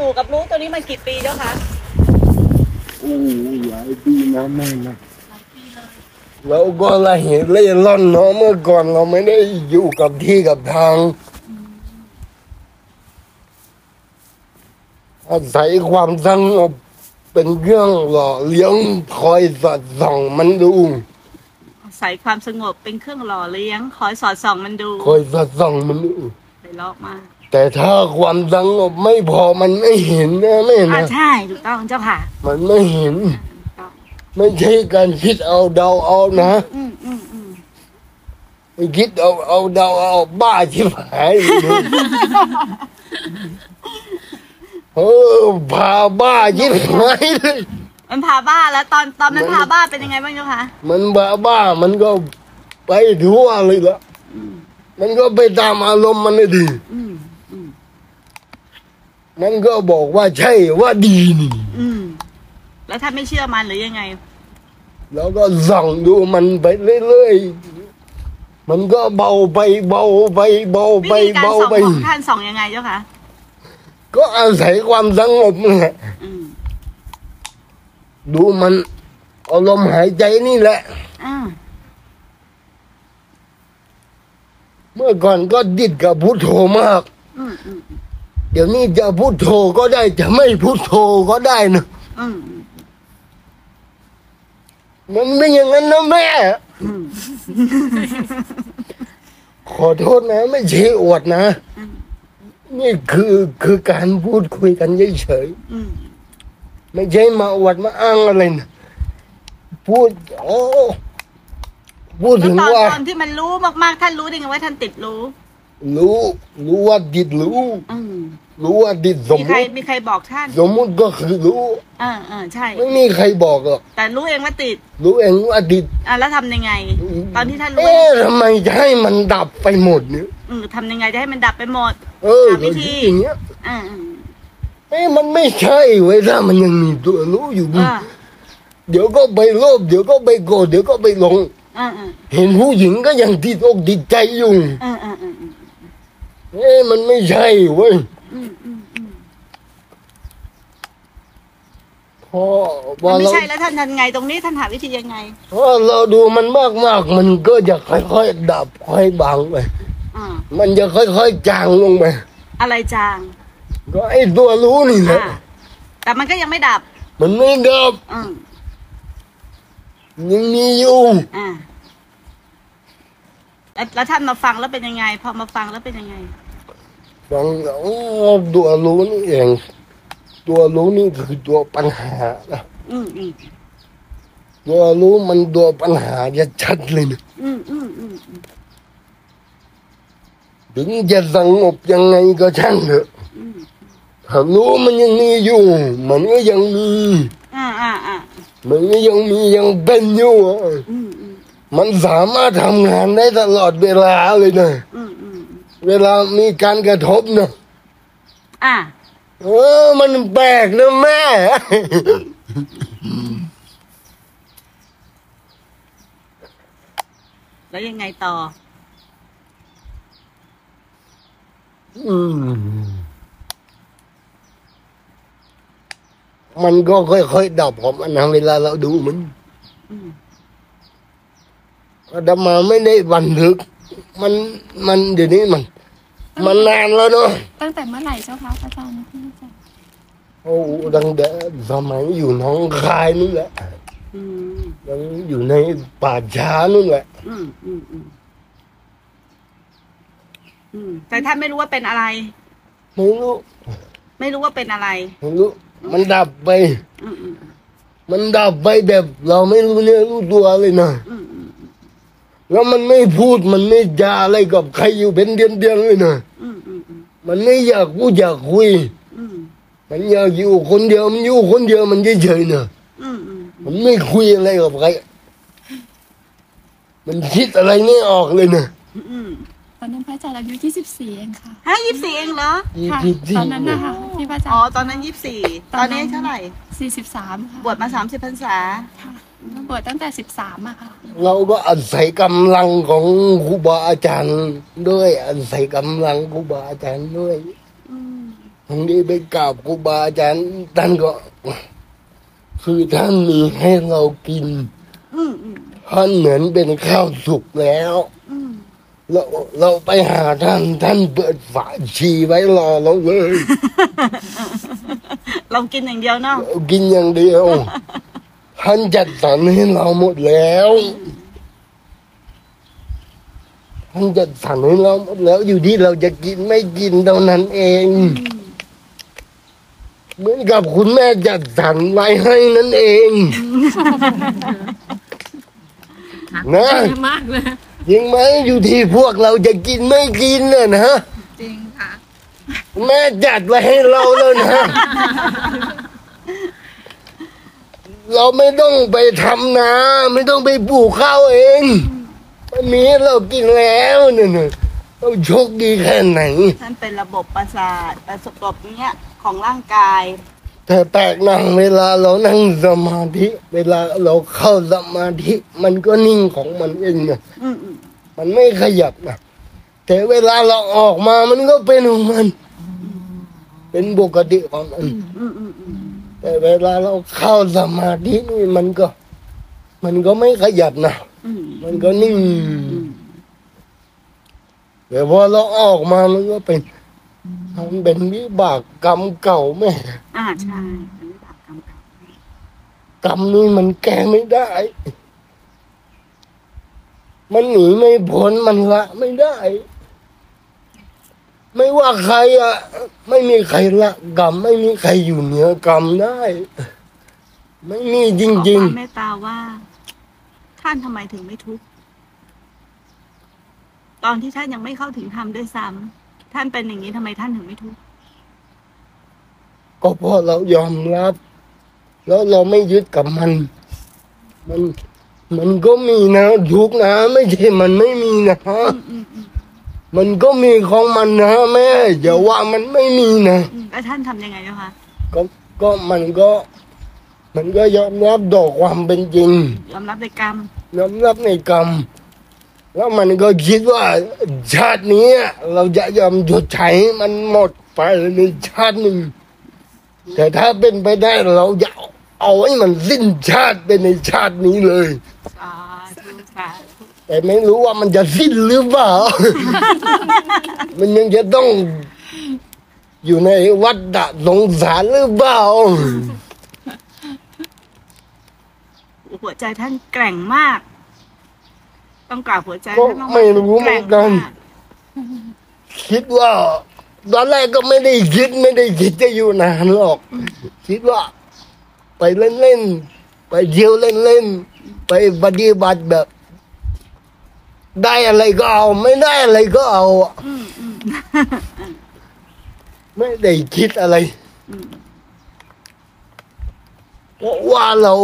อยู่กับรู้ตัวนี้มากี่ปีเจ้าคะโอ้ยหลายปีนะแม่นะเราก็ละเห็นเล่ร่อนเนาะเมื่อก่อนเราไม่ได้อยู่กับที่กับทาง อาศัยความสงบเป็นเครื่องหล่อเลี้ยงคอยสอดส่องมันดูใส่ความสงบเป็นเครื่องหล่อเลี้ยง คอยสอดส่องมันดู คอยสอดส่องมันดูไปลอกมาก แต่ถ้าความสงบไม่พอมันไม่เห็นนะแม่อ่านะใช่ถูกต้องเจ้าค่ะมันไม่เห็น ถูกต้องไม่ใช่การคิดเอาเดาเอานะอืมอืมอืมไม่คิดเอาเอาเดาเอาบ้าชิบหายเลยเออพาบ้าชิบหายเลยมันพาบ้าแล้วตอนตอนมันพาบ้าเป็นยังไงบ้างเจ้าคะมันบ้าบ้ามันก็ไปทั่วเลยละมันก็ไปตามอารมณ์มันเลยดี อืมอื มมันก็บอกว่าใช่ว่าดีนี่อืม แล้วถ้าไม่เชื่อมันหรือยังไง แล้วก็ส่องดูมันไปเรื่อยๆ มันก็เบาไปเบาไปเบาวิไปธีการเบาส่องไป ของท่านส่องยังไงเจ้าคะก็อาศัยความสงบนี่แหละอืมดูมันเอาลมหายใจนี่แหละ อ่าเมื่อก่อนก็ดิดกับพุทโธมาก อืมอืม เดี๋ยวนี้จะพุทโธก็ได้ จะไม่พุทโธก็ได้นะมันไม่อย่างนั้นนะแม่ ขอโทษนะ ไม่ใช่อวดนะ นี่คือคือการพูดคุยกันเฉยๆไม่ใช่มาอวดมาอ้างอะไรนะพูดโอ้พูดแล้วถึงตอนว่าตอนที่มันรู้มากๆ ท่านรู้ได้ไงว่าท่านติดรู้ รู้รู้ว่าดิดรู้อืมรู้ว่าดิดสมมีมใครติมีใครบอกท่านสมมุติก็คือรู้เออเออใช่ ไม่มีใครบอกหรอกแต่รู้เองว่าติดรู้เองว่าดิดอะแล้วทำยังไง ตอนที่ท่านรู้เอ๊ะทำไมจะให้มันดับไปหมดเนี่ยอืมทำยังไงจะให้มันดับไปหมด เออหาวิธีอย่างเงี้ยอ่าอืมเอ้มันไม่ใช่เว้ยถ้ามันยังมีตัวรู้อยู่อ่าเดี๋ยวก็ไปโลภเดี๋ยวก็ไปโกรธเดี๋ยวก็ไปหลงอ่าอ่าเห็นผู้หญิงก็ยังติดอกติดใจอยู่อ่าอ่าอ่าอืม เอ้มันไม่ใช่เว้ยอืมอืมอืมพอพมัอนไม่เราใช่แล้วท่านทำไงตรงนี้ท่านหาวิธียังไงพอเราดูมันมากมากๆมันก็จะค่อยๆดับค่อยบางไปอ่ามันจะค่อยๆจางลงไปอะไรจางก็ไอ้ตัวรู้นี่แหละอ่าแต่มันก็ยังไม่ดับมันไม่ดับอืมยังมีอยู่ อ่า แล้วแล้วท่านมาฟังแล้วเป็นยังไง พอมาฟังแล้วเป็นยังไง ฟังแล้วโอ้ตัวรู้นี่เอง ตัวรู้นี่คือตัวปัญหานะอืมอืมตัวรู้มันตัวปัญหาจะชัดเลยนะอืมอืมอืมอืมถึงจะสงบยังไงก็ช่างเถอะอืมถ้ารู้มันยังมีอยู่ มันก็ยังมี อ่าอ่าอ่ามันก็ยังมียังเป็นอยู่อะ อืมอื มมันสามารถทำงานได้ตลอดเวลาเลยนะอืมอืมเวลามีการกระทบนะอ่าเออ มันแปลกนะแม่ แล้วยังไงต่อ อืม มันก็ค่อยๆดับของมันนะเวลาเราดูมัน อืม อาตมาไม่ได้บันทึก มันมันเดี๋ยวนี้มัน มันนานแล้วเนาะตั้งแต่เมื่อไหร่เจ้าคะอาจารย์ไม่แน่ใจโอ้ดังแต่สมัยอยู่หน้องคายนู่นแหละอืมยังอยู่ในป่าช้านู่นแหละ อืมอืมอืมอืมแต่ท่านไม่รู้ว่าเป็นอะไร ไม่รู้ไม่รู้ว่าเป็นอะไร ไม่รู้มันดับไป อืมอืมมันดับไปแบบเราไม่รู้เนื้อรู้ตัวเลยนะอืมอืม แล้วมันไม่พูดมันไม่จาอะไรกับใครอยู่เป็นเดือนๆเลยนะอืมอืมอืมมันไม่อยากพูดอยากคุยอืมมันอยากอยู่คนเดียวมันอยู่คนเดียวมันเฉยๆนะอืมอืมมันไม่คุยอะไรกับใครมันคิดอะไรไม่ออกเลยนะอืมตอนนั้นพระอาจารย์อายุ24เองค่ะฮะยี่สิบสี่เองเหรอค่ะคิดสิตอนนั้นนะคะที่พระอาจารอ๋อย์ตอนนั้นยี่สิบสี่ตอนนี้เท่าไหร่43ค่ะบวชมาสามสิบพรรษาค่ะ บวชตั้งแต่13อะค่ะ เราก็อาศัยกำลังของครูบาอาจารย์ด้วยอาศัยกำลังครูบาอาจารย์ด้วยอืมบางทีไปกราบครูบาอาจารย์ท่านก็คือท่านมีให้เรากินอืมอืมท่านเหมือนเป็นข้าวสุกแล้วอืมเราเราไปหาท่านท่านเปิดฝาชีไว้รอเราเลย เรากินอย่างเดียวเนาะเรากินอย่างเดียว ท่านจัดสรรให้เราหมดแล้ว ท่านจัดสรรให้เราหมดแล้ว อยู่ที่เราจะกินไม่กินเท่านั้นเอง เหมือนกับคุณแม่จัดสรรไว้ให้นั่นเอง นะมากเลยจริงไหมอยู่ที่พวกเราจะกินไม่กินน่ะนะจริงค่ะ แม่จัดไว้ให้เราแล้วนะ เราไม่ต้องไปทำนาไม่ต้องไปปลูกข้าวเองมันมีให้เรากินแล้วเนี่ยนะเราโชคดีแค่ไหนท่านเป็นระบบประสาทประสบระบบเนี้ยของร่างกาย แต่แปลกนั่งเวลาเรานั่งสมาธิ เวลาเราเข้าสมาธิ มันก็นิ่งของมันเองนะอืมอืมมันไม่ขยับนะแต่เวลาเราออกมามันก็เป็นของมัน เป็นปกติของมันอืมอืมอืม แต่เวลาเราเข้าสมาธินี่มันก็ มันก็ไม่ขยับนะอืมมันก็นิ่งอืมแต่พอเราออกมามันก็เป็นมันเป็นวิบากกรรมเก่าแม่อ่าใช่เป็นวิบากกรรมเก่ากรรมนี้มันแก้ไม่ได้ มันหนีไม่พ้นมันละไม่ได้ ไม่ว่าใครอะไม่มีใครละกรรมไม่มีใครอยู่เหนือกรรมได้ ไม่มีจขอริง ความเมตตาว่า ท่านทำไมถึงไม่ทุกข์ตอนที่ท่านยังไม่เข้าถึงธรรมด้วยซ้ำท่านเป็นอย่างนี้ทำไมท่านถึงไม่ทุกข์ๆ ก็เพราะเรายอมรับ แล้วเราไม่ยึดกับมัน มัน มันก็มีนะทุกข์นะ ไม่ใช่มันไม่มีนะ อืมอืมอื มมันก็มีของมันนะแม่อย่าว่ามันไม่มีนะอืมแล้วท่านทำยังไงเจ้าคะ ก็ก็มันก็ มันก็ยอมรับดอกความเป็นจริงยอมรับในกรรม ยอมรับในกรรม แล้วมันก็คิดว่าชาตินี้เราจะยอมชดใช้ให้มันหมดไปในชาติหนึ่ง แต่ถ้าเป็นไปได้เราจะเอาให้มันสิ้นชาติไปในชาตินี้เลย สาธุสาธุ แต่ไม่รู้ว่ามันจะสิ้นหรือเปล่า มันยังจะต้อง อยู่ในวัฏฏะสงสารหรือเปล่า หัวใจท่านแกร่งมาก ต้องกราบหัวใจก็ท่านากๆไม่รู้เหมือนกันแร่งาคิดว่า ตอนแรกก็ไม่ได้คิดไม่ได้คิดจะอยู่นานหรอก คิดว่า ไปเล่นเล่นๆไปเที่ยวเล่นเล่นๆ ไปปฏิบัติแบบ ได้อะไรก็เอา ไม่ได้อะไรก็เอาอะอืมอืมไม่ได้คิดอะไรอืมเพราะว่าเรา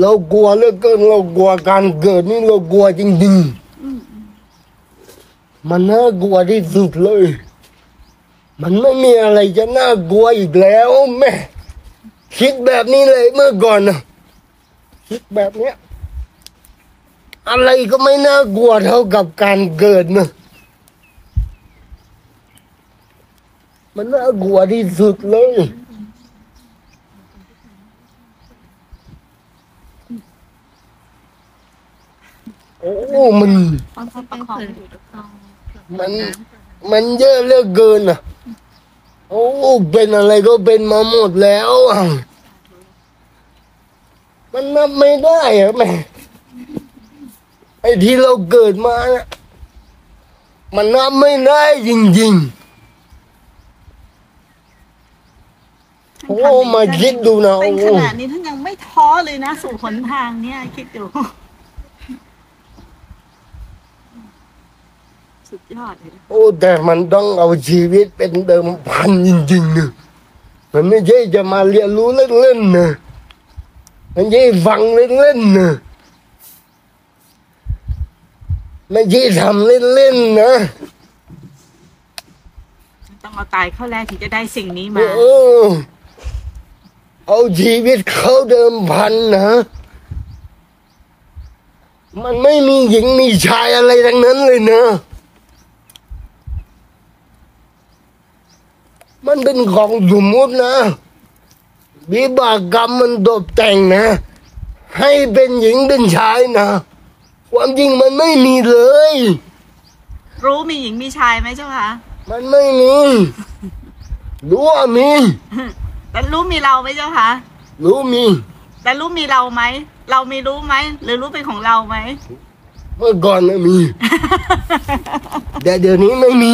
เรากลัวเหลือเกินเรากลัวการเกิดนี่เรากลัวจริงอืมๆมันน่ากลัวที่สุดเลย มันไม่มีอะไรจะน่ากลัวอีกแล้วแม่คิดแบบนี้เลยเมื่อก่อนนะคิดแบบเนี้ย อะไรก็ไม่น่ากลัวเท่ากับการเกิดนะมันน่ากลัวที่สุดเลย โอ้ มัน ต้องประคองอยู่มัน มันเยอะเหลือเกินอะ โอ้ เป็นอะไรก็เป็นมาหมดแล้วอะมันนับไม่ได้อะแม่ ไอ้ที่เราเกิดมาเนี่ยมันนับไม่ได้จริงๆ โอ้มาคิดดูนะเป็นโอ้ขนาดนี้ท่านยังไม่ท้อเลยนะ สู่หนทางเนี่ย คิดดูสุดยอดเลยโอ้ แต่มันต้องเอาชีวิตเป็นเดิมพันจริงๆนะมันไม่ใช่จะมาเรียนรู้เล่นๆนะมันไม่ใช่ฟังเล่นๆนะ ไม่ใช่ทำเล่นๆนะต้องเอาตายเข้าแรกถึงจะได้สิ่งนี้มา เออ เอาชีวิตเข้าเดิมพันนะ มันไม่มีหญิงมีชายอะไรทั้งนั้นเลยนะ มันเป็นของสมมุตินะวิบากกรรมมันตกแต่งนะ ให้เป็นหญิงเป็นชายนะ ความจริงมันไม่มีเลย รู้มีหญิงมีชายไหมเจ้าคะมันไม่มีรู้ว่ามีแต่รู้มีเราไหมเจ้าคะรู้มี แต่รู้มีเราไหมเรามีรู้ไหมหรือรู้เป็นของเราไหมเมื่อก่อนน่ะมี แต่เดี๋ยวนี้ไม่มี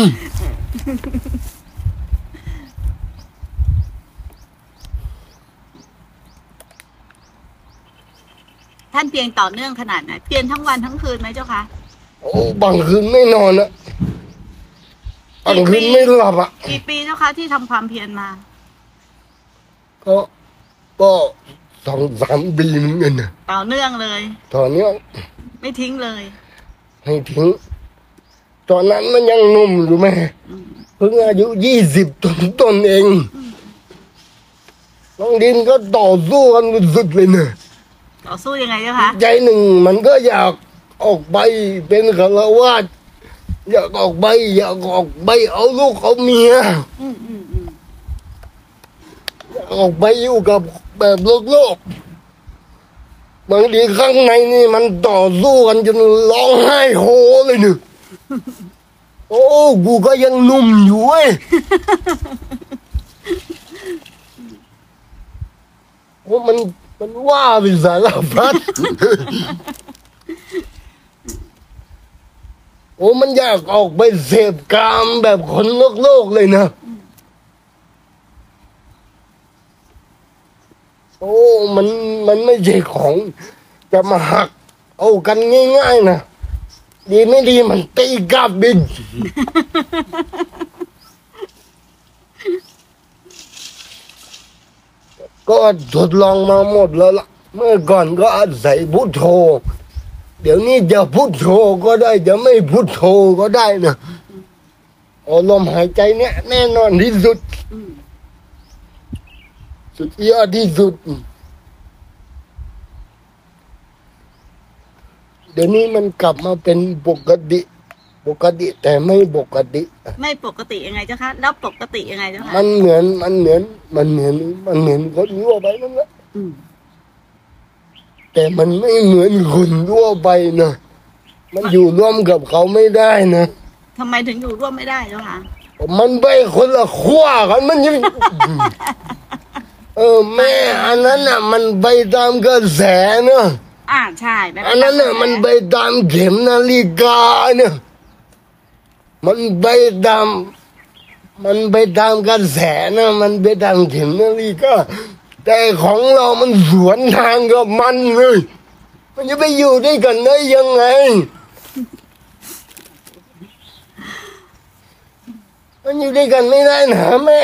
ท่านเพียงต่อเนื่องขนาดไหนเพียงทั้งวันทั้งคืนไหมเจ้าคะโอ้บางคืนไม่นอนอะบางคืนไม่หลับอะกี่ปีเจ้าคะที่ทำความเพียรมา ก็ก็สองสามปีเหมือนกันนะต่อเนื่องเลย ตอนนี้ไม่ทิ้งเลยให้ทิ้ง ตอนนั้นมันยังหนุ่มอยู่ไหมอืมเพิ่งอายุยี่สิบต้นต้นๆเองน้องดินก็ต่อสู้กันสุดๆเลยเนอะ ต่อสู้ยังไงเจ้าคะใจหนึ่งมันก็อยากออกไปเป็นฆราวาสอยากออกไปอยากออกไปเอาลูกเอาเมียอืมอืมอืมอยากออกไปอยู่กับแบบโลกโลกบางทีข้างในนี่มันต่อสู้กันจนร้องไห้โฮเลยเนอะโอ้กูก็ยังหนุ่มอยู่เว้ยโอ้มัน มันว่าเป็นสารพัด โอ้มันอยากออกไปเสพกามแบบคนโลกโลกเลยนะ โอ้ มันมันไม่ใช่ของ จะมาหัก เอากันง่ายๆนะ ดีไม่ดีมันตีกลับบิน ก็ทดลองมาหมดแล้วละเมื่อก่อนก็อาศัยพุทโธ เดี๋ยวนี้จะพุทโธก็ได้จะไม่พุทโธก็ได้นะเอาลมหายใจเนี่ยแน่นอนที่สุด สุดยอดที่สุด เดี๋ยวนี้มันกลับมาเป็นปกติ กติแต่ไม่ปกติ ไม่ปกติยังไงเจ้าคะแล้วปกติยังไงเจ้าคะมันเหมือนมันเหมือนมันเหมือนมันเหมือนคนทั่วไปนั่นแหละอืมแต่มันไม่เหมือนคนทั่วไปนะมันอยู่ร่วมกับเขาไม่ได้นะทำไมถึงอยู่ร่วมไม่ได้เจ้าคะมันไปคนละขั้วกันมันยังเออแม่อันนั้นน่ะ มันไปตามกระแสเนอะอ่าใช่แบบอันนั้นน่ะมันไปตามเข็มนาฬิกาเนี่ย มันไปตามมันไปตามกระแสนะมันไปตามเข็มนาฬิกาแต่ของเรามันสวนทางกับมันเลย มันจะไปอยู่ด้วยกันได้ยังไง มันอยู่ด้วยกันไม่ได้นะแม่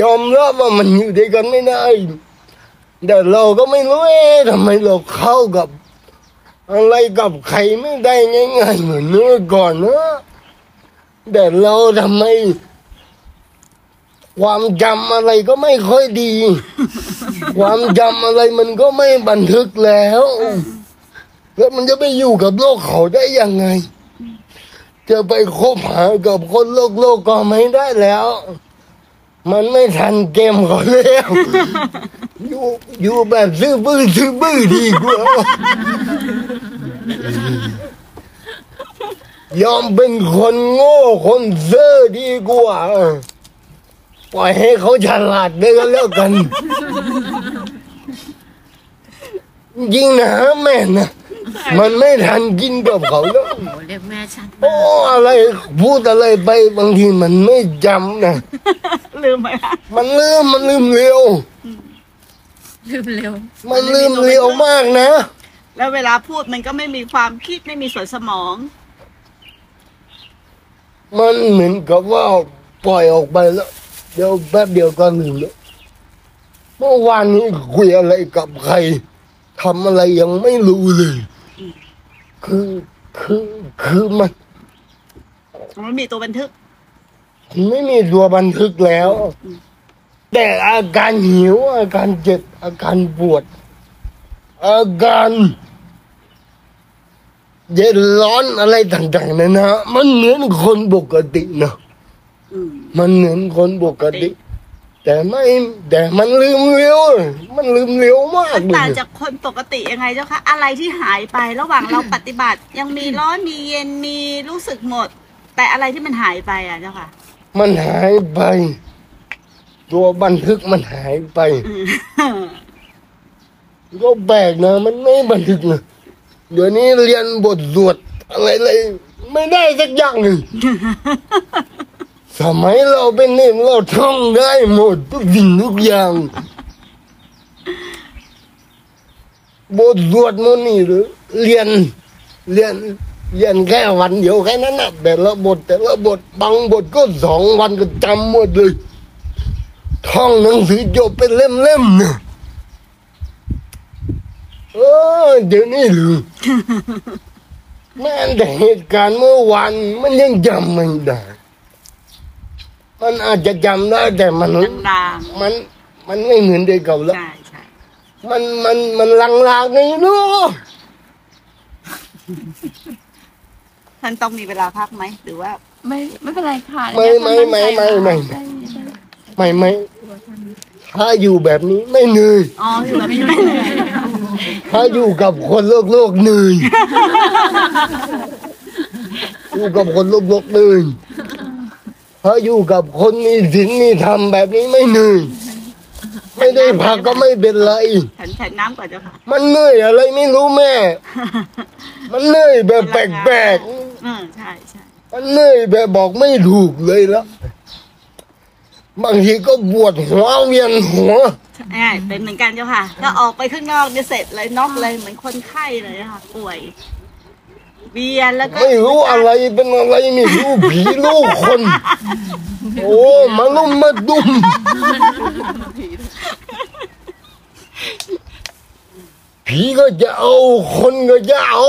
ยอมรับว่ามันอยู่ด้วยกันไม่ได้แต่เราก็ไม่รู้เอ๊ะทำไมเราเข้ากับ อะไรกับใครไม่ได้ง่ายๆเหมือนเมื่อก่อนเนะ แต่เราทำไม ความจำอะไรก็ไม่ค่อยดี ความจำอะไรมันก็ไม่บันทึกแล้ว แล้วมันจะไปอยู่กับโลกเขาได้ยังไง จะไปคบหากับคนโลกโลกก็ไม่ได้แล้ว มันไม่ทันเกมเขาแล้วอยู่อยู่แบบซื้อบื้อซื้อบื้อดีกว่า ยอมเป็นคนโง่คนเซ่อดีกว่า ปล่อยให้เขาฉลาดไปก็แล้วกัน ยิงนะแม่นะ มันไม่ทันกินกับเขาแล้ว โอ้เรียกแม่ชัดโอ้ อะไรพูดอะไรไปบางทีมันไม่จำนะ ลืมไปละมันลืมมันลืมเร็ว ลืมเร็ว มันลืมเร็วมากนะ แล้วเวลาพูดมันก็ไม่มีความคิดไม่มีส่วนสมอง มันเหมือนกับว่าปล่อยออกไปแล้ว เดี๋ยวแป๊บเดียวก็ลืมแล้วเมื่อวานนี้คุยอะไรกับใครทำอะไรยังไม่รู้เลย คือคือคือมันมันมีตัวบันทึก ไม่มีตัวบันทึกแล้ว แต่อาการหิวอาการเจ็บอาการปวด อาการ เย็นร้อนอะไรต่างๆนะนะมันเหมือนคนปกตินะอืมมันเหมือนคนปกติ แต่ไม่แต่มันลืมเร็วมันลืมเร็วมากมันเลต่างยจากคนปกติยังไงเจ้าคะอะไรที่หายไประหว่างเราปฏิบัติ ยังมีร้อนมีเย็นมีรู้สึกหมด แต่อะไรที่มันหายไปอะเจ้าค่ะมันหายไป ตัวบันทึกมันหายไปอืมก็แปลกนะ มันไม่บันทึกนะ เดี๋ยวนี้เรียนบทสวดอะไรเลยไม่ได้สักอย่างหนึ่งสมัยเราเป็นเนมเราท่องได้หมดทุกสิ่งทุกอย่างบทสวดมันนี่หรือเรียนเรียนเรียนแค่วันเดียวแค่นั้นนะแต่ละบทแต่ละบทบางบทก็สองวันก็จำหมดเลยท่องหนังสือจบเป็นเล่มๆนะ เออเดี๋ยวนี้หรือแม้แต่เหตุการณ์เมื่อวานมันยังจำไม่ได้ มันอาจจะจำได้แต่มัน ลางมัน มันไม่เหมือนเด็กเก่าๆแล้ว ใช่ใช่มันมันมันลางๆไงเนาะท่านต้องมีเวลาพักไหมหรือว่า ไม่ไม่เป็นไรค่ะไม่ไม่ไม่ไม่ไม่ได้ไม่ไม่ถ้าอยู่แบบนี้ไม่เหนื่อย อ๋ออยู่แบบนี้ไม่เหนื่อย ถ้าอยู่กับคนโลกโลกเหนื่อยอยู่กับคนโลกโลกเหนื่อยถ้าอยู่กับคนมีศีลมีธรรมแบบนี้ไม่เหนื่อยไม่ได้พักก็ไม่เป็นไรฉันฉันน้ำก่อนเจ้าค่ะ มันเหนื่อยอะไรไม่รู้แม่ มันเหนื่อยแบบแปลกอืมใช่ใช่ๆมันเหนื่อยแบบบอกไม่ถูกเลยแล้ว บางทีก็ปวดหัวเวียนหัวใช่เป็นเหมือนกันเจ้าค่ะถ้าออกไปข้างนอกเนี่ยเสร็จเลยน็อกเลยเหมือนคนไข้เลยอะค่ะป่วยเวียนแล้วก็ไม่รู้อะไรเป็นอะไรไม่รู้ผีรู้คน โอ้มาลุ่มมาดุมผีก็จะเอาคนก็จะเอา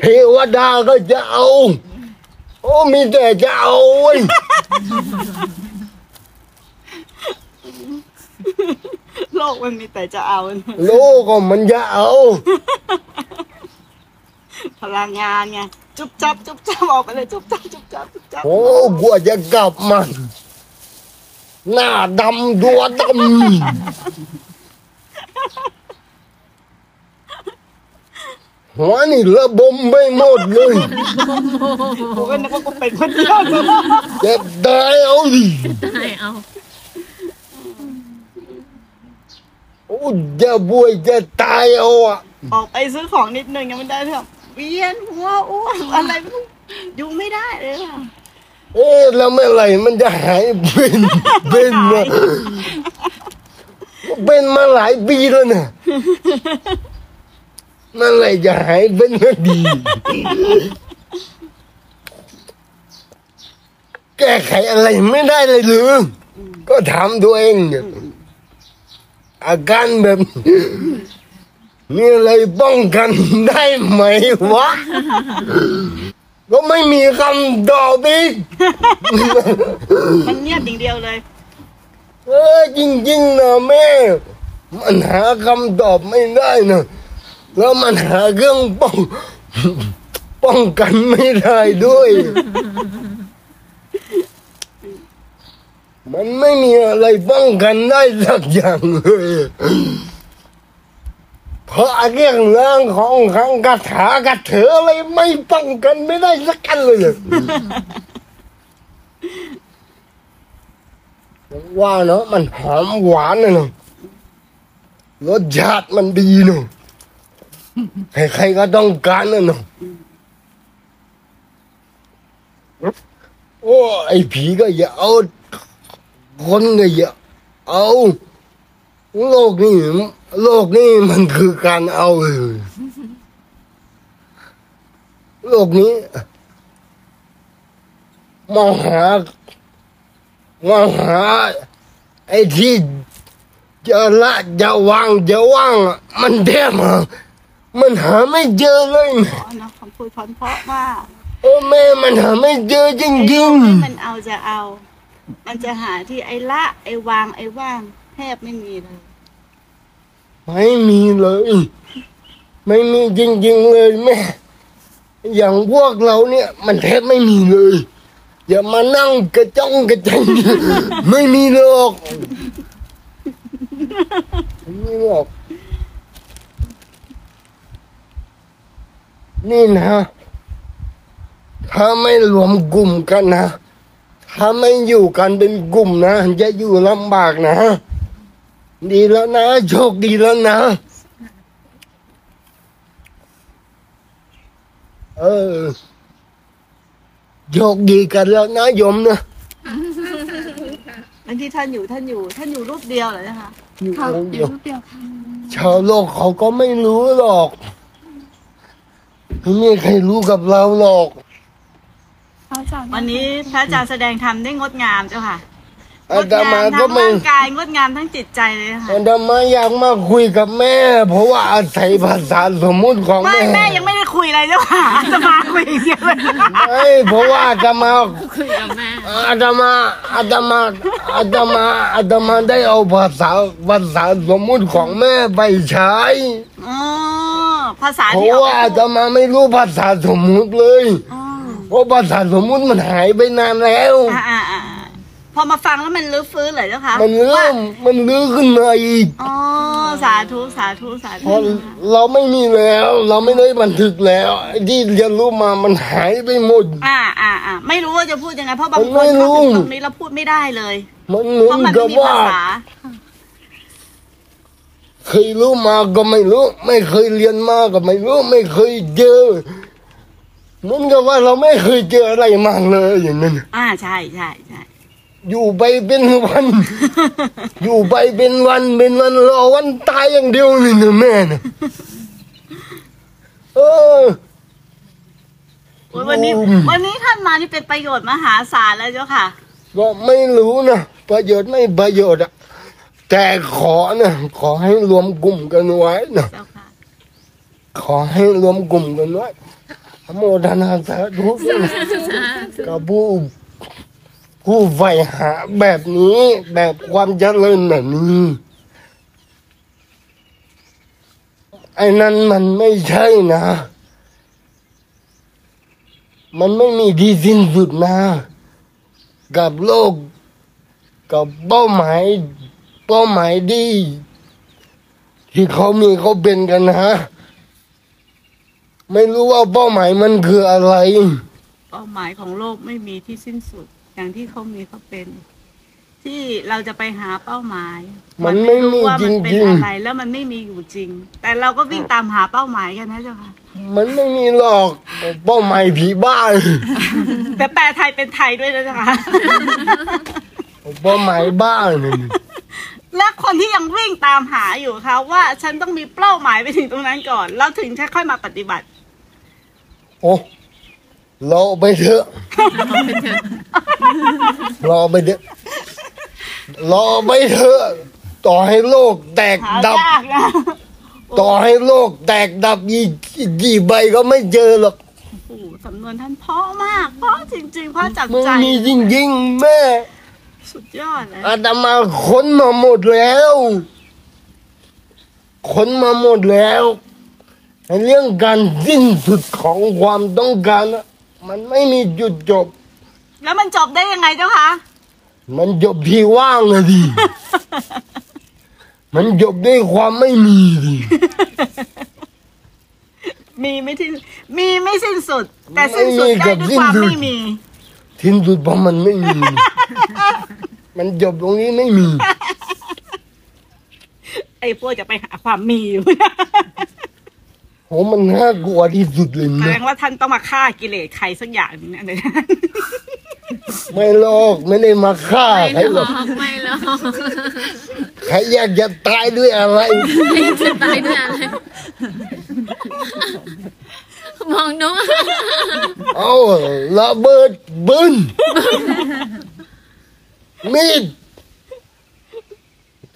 เทวดาก็จะเอาโอ้มีแต่จะเอาเว้ยโลกมันมีแต่จะเอา โลกก็มันจะเอา พลังงานไงจุบจับจุบจับออกไปเลยจุบจับจุบจับจุบจับโอ้กว่าจะกลับมาหน้าดำตัวดำ หัวนี่ระบมไปหมดเลยกูก็นึกว่ากูเป็นคนเดียวเจ็บตายเอาดิได้เอาโอ้จะป่วยจะตายเอาอะออกไปซื้อของนิดนึงยังไม่ได้เถอะเวียนหัวอ้วนอะไรไม่รู้อยู่ไม่ได้เลยค่ะเอ๊ะแล้วเมื่อไหร่มันจะหายเป็นเป็นมาเป็นมาหลายปีแล้วนะ เมื่อไหร่จะหายเป็นก็ดี แก้ไขอะไรไม่ได้เลยหรือก็ถามตัวเองเนี่ยอาการแบบนี้มีอะไรป้องกันได้ไหมวะ ก็ไม่มีคำตอบอีกมันเงียบอย่างเดียวเลย เออจริงๆนะแม่ มันหาคำตอบไม่ได้นะ แล้วมันหาเครื่องป้อง ป้องกันไม่ได้ด้วย มันไม่มีอะไรป้องกันได้สักอย่างเลยเพราะเรื่องเรื่องของขังกระถากระเถออะไรไม่ป้องกันไม่ได้สักอันเลยว่าเนาะมันหอมหวานเนาะรสชาติมันดีเนาะ ใครๆก็ต้องการนะเนาะโอ้ไอ้ผีก็อย่าเอา คนก็อย่าเอา โลกนี้โลกนี้มันคือการเอาเลยโลกนี้มองหามองหา ไอ้ที่จะละจะวางจะว่าง มันแทบหา มันหาไม่เจอเลยนะอ๋อเนาะคำพูดพรเพราะมากโอ้แม่มันหาไม่เจอจไอ้ริโลงกนี้มันเอาจะเอา มันจะหาที่ไอ้ละ ไอ้วางไอ้ว่างแทบไม่มีเลย ๆ ไม่มีเลย ไม่มีจริงๆเลยแม่ อย่างพวกเราเนี่ย มันแทบไม่มีเลย อย่ามานั่งกระจ้องกระจัง ไม่มีหรอกไม่มีหรอก นี่นะ ถ้าไม่รวมกลุ่มกันนะ ถ้าไม่อยู่กันเป็นกลุ่มนะ จะอยู่ลำบากนะ ดีแล้วนะ โชคดีแล้วนะ เออ โชคดีกันแล้วนะโยมนะบางทีท่านอยู่ท่านอยู่ ท่านอยู่รูปเดียวเหรอเจ้าคะอยู่เขาองค์อเดียู่ยวรูปเดียวค่ะชาวโลกเขาก็ไม่รู้หรอก ไม่มีใครรู้กับเราหรอกเขาจะวันนี้พระอาจารย์แสดงธรรมได้งดงามเจ้าค่ะอางดตงามมาทั้ก็งไม่ร่างกายงดงามทั้งจิตใจเลยค่ะอาตมาอยากมาคุยกับแม่ เพราะว่าอาศัยภาษาสมมุติของไม่แม่แม่ยังไม่ได้คุยอะไรเจ้าค่ะจะมาคุยอย่างเดียวเลยไม่เพราะว่าอาตมา คุยกับแม่อาตมาอาตมาอาตมาอาตมาได้เอาภาษาภาษาสมมุติของแม่ไปใช้อ๋อ ภาษาเพที่ราะออกว่าไปอาตพูดมาไม่รู้ภาษาสมมุติเลยอ๋อเพราะภาษาสมมุติมันหายไปนานแล้ว อ่าอ่าอ่าพอมาฟังแล้วมันลื้อฟื้นเหรอเจ้าคะมันเรื่ว่าองมันลื้อขึ้นมาอีกอ๋อสาธุสาธุสาเพธุราะเราไม่มีแล้ว เราไม่ได้บันทึกแล้วไอ้ที่เรียนรู้มามันหายไปหมด อ่าอ่าอ่าไม่รู้ว่าจะพูดยังไงเพราะบางมันคไม่นรู้เขาถึงตรงนี้แล้วพูดไม่ได้เลยมันเหมืเพอนราะมันกัไม่บมีว่าภาษา เคยรู้มาก็ไม่รู้ ไม่เคยเรียนมาก็ไม่รู้ ไม่เคยเจอเหมือนกับว่าเราไม่เคยเจออะไรมากเลยอย่างนั้นอ่าใช่ใช่ใช่อยู่ไปเป็นวัน อยู่ไปเป็นวันเป็นวันรอวันตายอย่างเดียวเลยนะแม่นะเออโอ้ยวันนี้อืมวันนี้ท่านมานี่เป็นประโยชน์มหาศาลแล้วเจ้าค่ะ ก็ไม่รู้นะประโยชน์ไม่ประโยชน์อะ แต่ขอนะขอให้รวมกลุ่มกันไว้นะเจ้าค่ะ ขอให้รวมกลุ่มกันไว้อนุโมทนาสาธุด้วยกับผู้ผู้ใฝ่หาแบบนี้แบบความเจริญแบบนี้ไอ้นั้นมันไม่ใช่นะ มันไม่มีที่สิ้นสุดนะ กับโลก กับเป้าหมาย เป้าหมายที่ที่เขามีเขาเป็นกันนะไม่รู้ว่าเป้าหมายมันคืออะไร เป้าหมายของโลกไม่มีที่สิ้นสุด อย่างที่เขามีเขาเป็น ที่เราจะไปหาเป้าหมาย มันไม่มีว่ามันเป็นจริงๆอะไรแล้วมันไม่มีอยู่จริง แต่เราก็วิ่งตามหาเป้าหมายกันนะเจ้าค่ะมันไม่มีหรอกเป้าหมายผีบ้าแต่แปลไทยเป็นไทยด้วยนะเจ้าค่ะเป้าหมายบ้าเนี่ย และคนที่ยังวิ่งตามหาอยู่ค่ะว่าฉันต้องมีเป้าหมายไปถึงตรงนั้นก่อน แล้วถึงจะค่อยมาปฏิบัติ โอ้รอไปเถอะรอไปเถอะรอไปเถอะต่อให้โลกแตกหาดับยากนะต่อให้โลกแตกดับอีกกี่ใบก็ไม่เจอหรอกโอ้โหสำนวนท่านเพราะมากเพราะจริงๆเพราะจากมันใจมีจริงๆแม่ สุดยอดเลยอาตมาค้นมาหมดแล้วค้นมาหมดแล้วไอ้เรื่องการสิ้นสุดของความต้องการน่ะมันไม่มีจุดจบ แล้วมันจบได้ยังไงเจ้าคะมันจบที่ว่างเลยดิมันจบด้วยความไม่มีดิมีไม่สิ้นมีไม่สิ้นสุด แต่สิ้นสุดได้ด้วยความไม่มี ทิ้นสุดเพราะมันไม่มี มันจบตรงนี้ไม่มี ไอ้พวกจะไปหาความมีอยู่ โหมันน่ากลัวที่สุดเลยแสดนะ งว่าท่านต้องมาฆ่ากิเลสใครสักอย่างหนึงนะเนี่ยไม่หรอกไม่ได้มาฆ่าใครไม่หหรรออกกไม่หรอกใครอยากจะตายด้วยอะไร จะตายด้วยอะไร มองน้องเอาระเบิดบึนมีด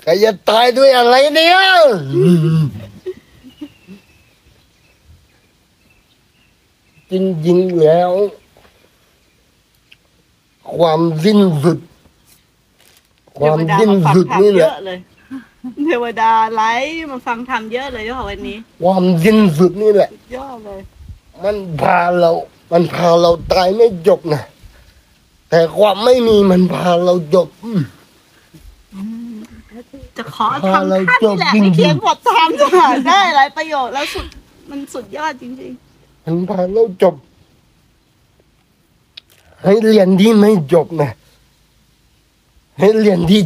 ใครจะตายด้วยอะไรเนี่ยจริงๆแล้ว ความสิ้นสุด ความสิ้นสุดนี่แหเยละอะเลยเทวดาไลฟ์มาฟังธรรมเยอะเลยเจ้าค่ะวันนี้ ความสิ้นสุดนี่แหละสุดยอดเลย มันพาเรา มันพาเราตายไม่จบนะแต่ความไม่มีมันพาเราจบอืมจะขอพอทำเราท่านนี่แหละจบจริงๆให้เขียนบทธรรมจะหาได้หลายประโยชน์แล้วสุดมันสุดยอดจริงมันพาเราจบ ให้เรียนที่ไม่จบนะ ให้เรียนที่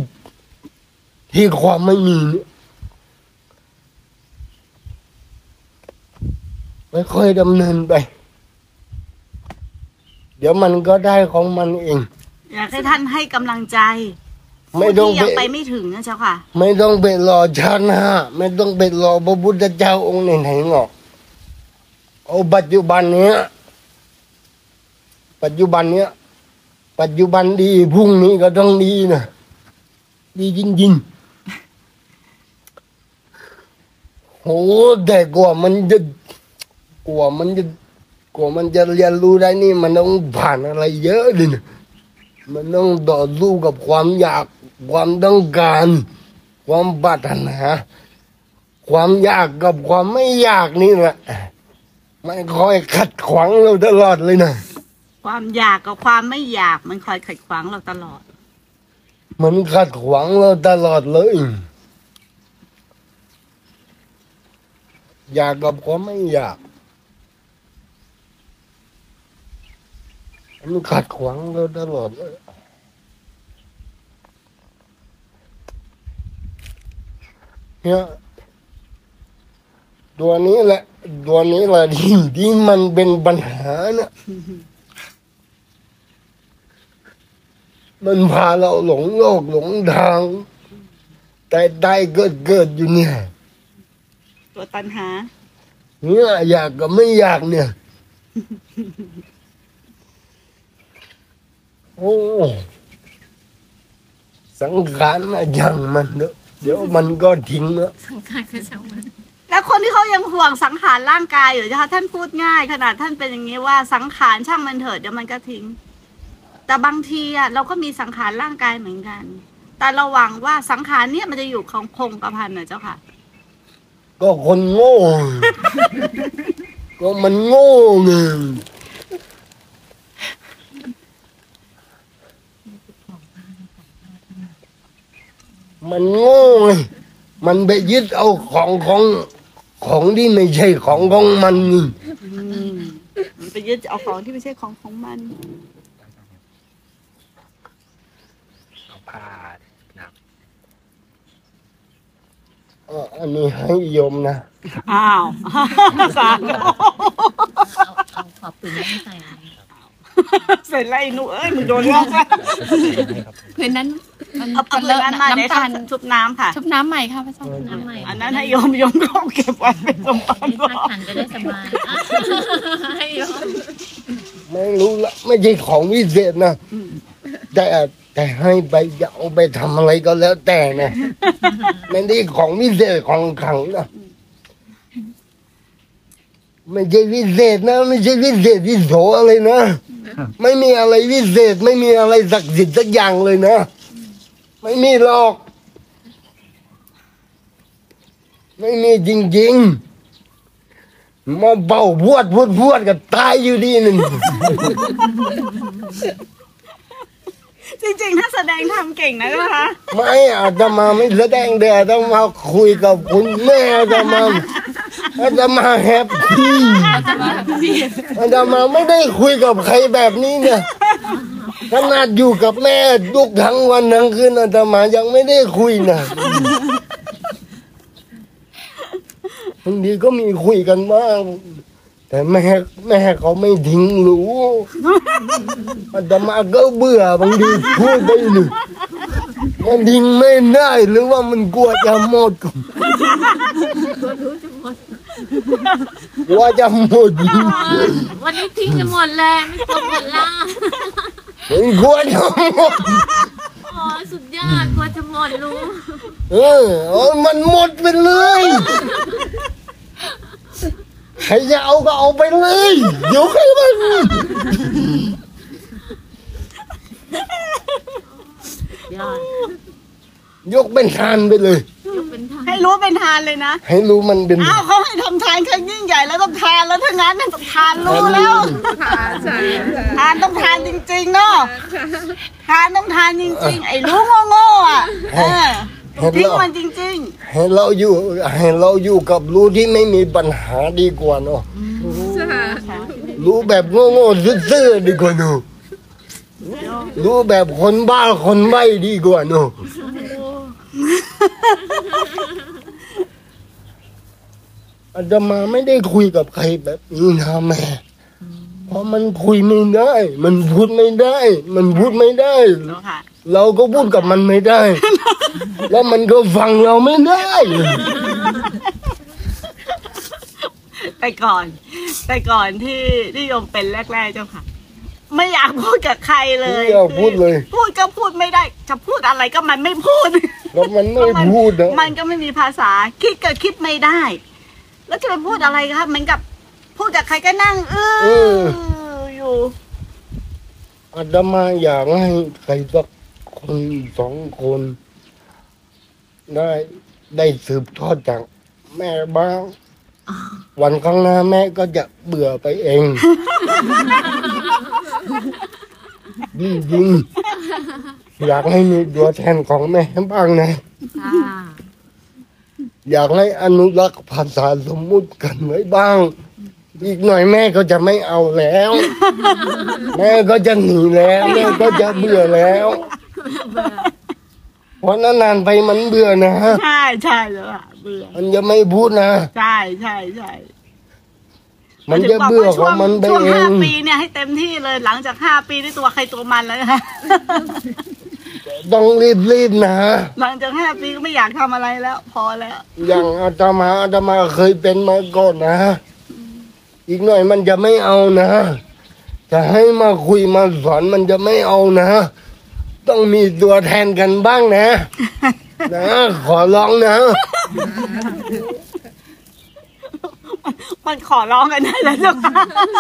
ที่ความไม่มีเนี่ยไม่ ค่อยดำเนินไป เดี๋ยวมันก็ได้ของมันเองๆอยากให้ท่านให้กำลังใจไม่ต้องผู้ที่ไปยังไปไม่ถึงนะเจ้าค่ะ ไม่ต้องไปรอชาติหน้าไม่ต้องไปรอพระพุทธเจ้าองค์ไหนๆหรอกเอาปัจจุบันเนี้ย ปัจจุบันเนี้ย ปัจจุบันดีพรุ่งนี้ก็ต้องดีนะดีจริงๆโหแต่กว่ามันจะ กว่ามันจะกว่ามันจะเรียนรู้ได้นี่ มันต้องผ่านอะไรเยอะเลยนะมันต้องต่อสู้กับความอยากความต้องการ ความปรารถนาความอยากกับความไม่อยากนี่แหละมันคอยขัดขวางเราตลอดเลยนะความอยากกับความไม่อยาก มันคอยขัดขวางเราตลอด มันขัดขวางเราตลอดเลย อยากกับความไม่อยาก มันขัดขวางเราตลอดเลยเนี่ยตัวนี้แหละตัวนี้แหละที่ที่มันเป็นปัญหาเนี่ยมันพาเราหลงโลกหลงทาง แต่ได้เกิดเกิดอยู่เนี่ย ตัวตัณหา เนี่ยอยากกับไม่อยากเนี่ย โอ้สังขารนะยังมันเนอะเดี๋ยวมันก็ทิ้งเนอะสังขารคือช่างมันแล้วคนที่เขายังห่วงสังขารร่างกายอยู่นะคะท่านพูดง่าย ขนาดท่านเป็นอย่างนี้ว่าสังขารช่างมันเถิดเดี๋ยวมันก็ทิ้ง แต่บางทีอะเราก็มีสังขารร่างกายเหมือนกัน แต่เราหวังว่าสังขารเนี่ยมันจะอยู่ของคงกระพันนะเจ้าค่ะ ก็คนโง่ ก็มันโง่ไง มันโง่ไงมันไปยึดเอาของของของที่ไม่ใช่ของของมันนี่อืมมันไปยึดเอาของที่ไม่ใช่ของของมันเอาผ้าหนักเอ่ออันนี้ให้โยมนะ อ้าวสาธุเอาเอาขอบปืนนั้นใส่เสร็จแล้วไอ้หนูเอ้ยมึงโดนงอกแล้วให้ครับพื้นนั้นมัน เอาเอาเลเงินอะนั้นมาเดี๋ยวน้ำตาลชุบน้ำค่ะ ชุบน้ำใหม่ค่ะพระเจ้าน้ำใหม่อันนั้นให้โยมโยมก็เอาเก็บไว้เป็นสมบัติให้พักขันจะได้สบายอะให้โยมไม่รู้ละไม่ใช่ของวิเศษนะแต่แต่ให้ไปจะเอาไปทำอะไรก็แล้วแต่นะไม่ได้ของวิเศษของขลังนะไม่ใช่วิเศษนะไม่ใช่วิเศษวิโสอะไรนะไม่มีอะไรวิเศษไม่มีอะไรศักดิ์สิทธิ์สักอย่างเลยนะ ไม่มีหรอก ไม่มีจริงๆมาเบาพวดพวดพวดกับตายอยู่ดีหนึ่ง จริงๆ ถ้าแสดงทำเก่งนะเจ้าคะ ไม่อาตมาไม่แสดงเดียวต้องมาคุยกับคุณแม่อาตมาอาตมาแฮปปี้อาตมาไม่ได้คุยกับใครแบบนี้เนี่ยขนาดอยู่กับแม่ทุกทั้งวันทั้งคืนอาตมายังไม่ได้คุยนะบางทีก็มีคุยกันบ้าง แต่แม่แม่เขาไม่ทิ้งรู้อาตมาก็เบื่อบางทีพูดไปหนึ่งมันทิ้งไม่ได้หรือว่ามันกลัวจะหมดกลัวจะหมดวันนี้ทิ้งจะหมดเลยไม่ครบหมดละมันกลัวจะหมดโอ้สุดยอดกลัวจะหมดรู้ เออเอามันหมดไปเลย ใครจะเอาก็เอาไปเลยเดี๋ยวใครมันยอดยกเป็นทานไปเลย ยกไปเป็นทางให้รู้เป็นทานเลยนะ ให้รู้มันเป็นอ้าวเขาให้ทำทานแค่ยิ่งใหญ่แล้วต้องทานแล้วทั้งนั้นต้องทานรู้แล้วค่ะใช่ค่ะทานต้องทานจริงๆเนาะทานต้องทานจริงๆ ไอ้รู้โง่ๆอะ เออทิ้งมันจริงให้เราอยู่ให้เราอยู่กับรู้ที่ไม่มีปัญหาดีกว่าเนาะใช่รู้แบบโง่ๆซื่อๆดีกว่าเนาะรู้แบบคนบ้าคนใบ้ดีกว่าเนาะอาตมาไม่ได้คุยกับใครแบบนี้นะแม่เพราะมันคุยไม่ได้ มันพูดไม่ได้ มันพูดไม่ได้ๆเนาะค่ะ เราก็พูดกับมันไม่ได้ แล้วมันก็ฟังเราไม่ได้แต่ก่อนแต่ก่อนที่ที่โยมเป็นแรกๆเจ้าค่ะ ไม่อยากพูดกับใครเลยไม่อยากพูดเลย พูดก็พูดไม่ได้ จะพูดอะไรก็มันไม่พูด แล้วมันไม่พูดนะมันก็ไม่มีภาษา คิดก็คิดไม่ได้ แล้วจะไปพูดอะไรครับเหมือนกับ พูดกับใครก็นั่งเอออยู่อาตมาอยากให้ใครสัก คนสองคน ได้ได้สืบทอดจากแม่บ้าง วันข้างหน้าแม่ก็จะเบื่อไปเองจริงๆอยากให้มีตัวแทนของแม่บ้างนะค่ะอยากให้อนุรักษ์ภาษาสมมุติกันไว้บ้าง อีกหน่อยแม่ก็จะไม่เอาแล้ว แม่ก็จะหนีแล้ว แม่ก็จะเบื่อแล้ว เพราะนานๆไปมันเบื่อนะใช่ใช่แล้วอะเบื่อมันจะไม่พูดนะ ใช่ใช่ใช่มันจะเบื่อของมันไปช่วงเอห้างปีเนี่ยให้เต็มที่เลยหลังจากห้าปีนี่ตัวใครตัวมันแล้วนะคะต้องรีบๆนะ หลังจากห้าปีก็ไม่อยากทำอะไรแล้ว พอแล้ว อย่างอาตมาอาตมาเคยเป็นมาก่อนนะ อีกหน่อยมันจะไม่เอานะจะให้มาคุยมาสอนมันจะไม่เอานะ ต้องมีตัวแทนกันบ้างนะ นะ ขอร้องนะ มันขอร้องกันได้แล้วเจ้าค่ะ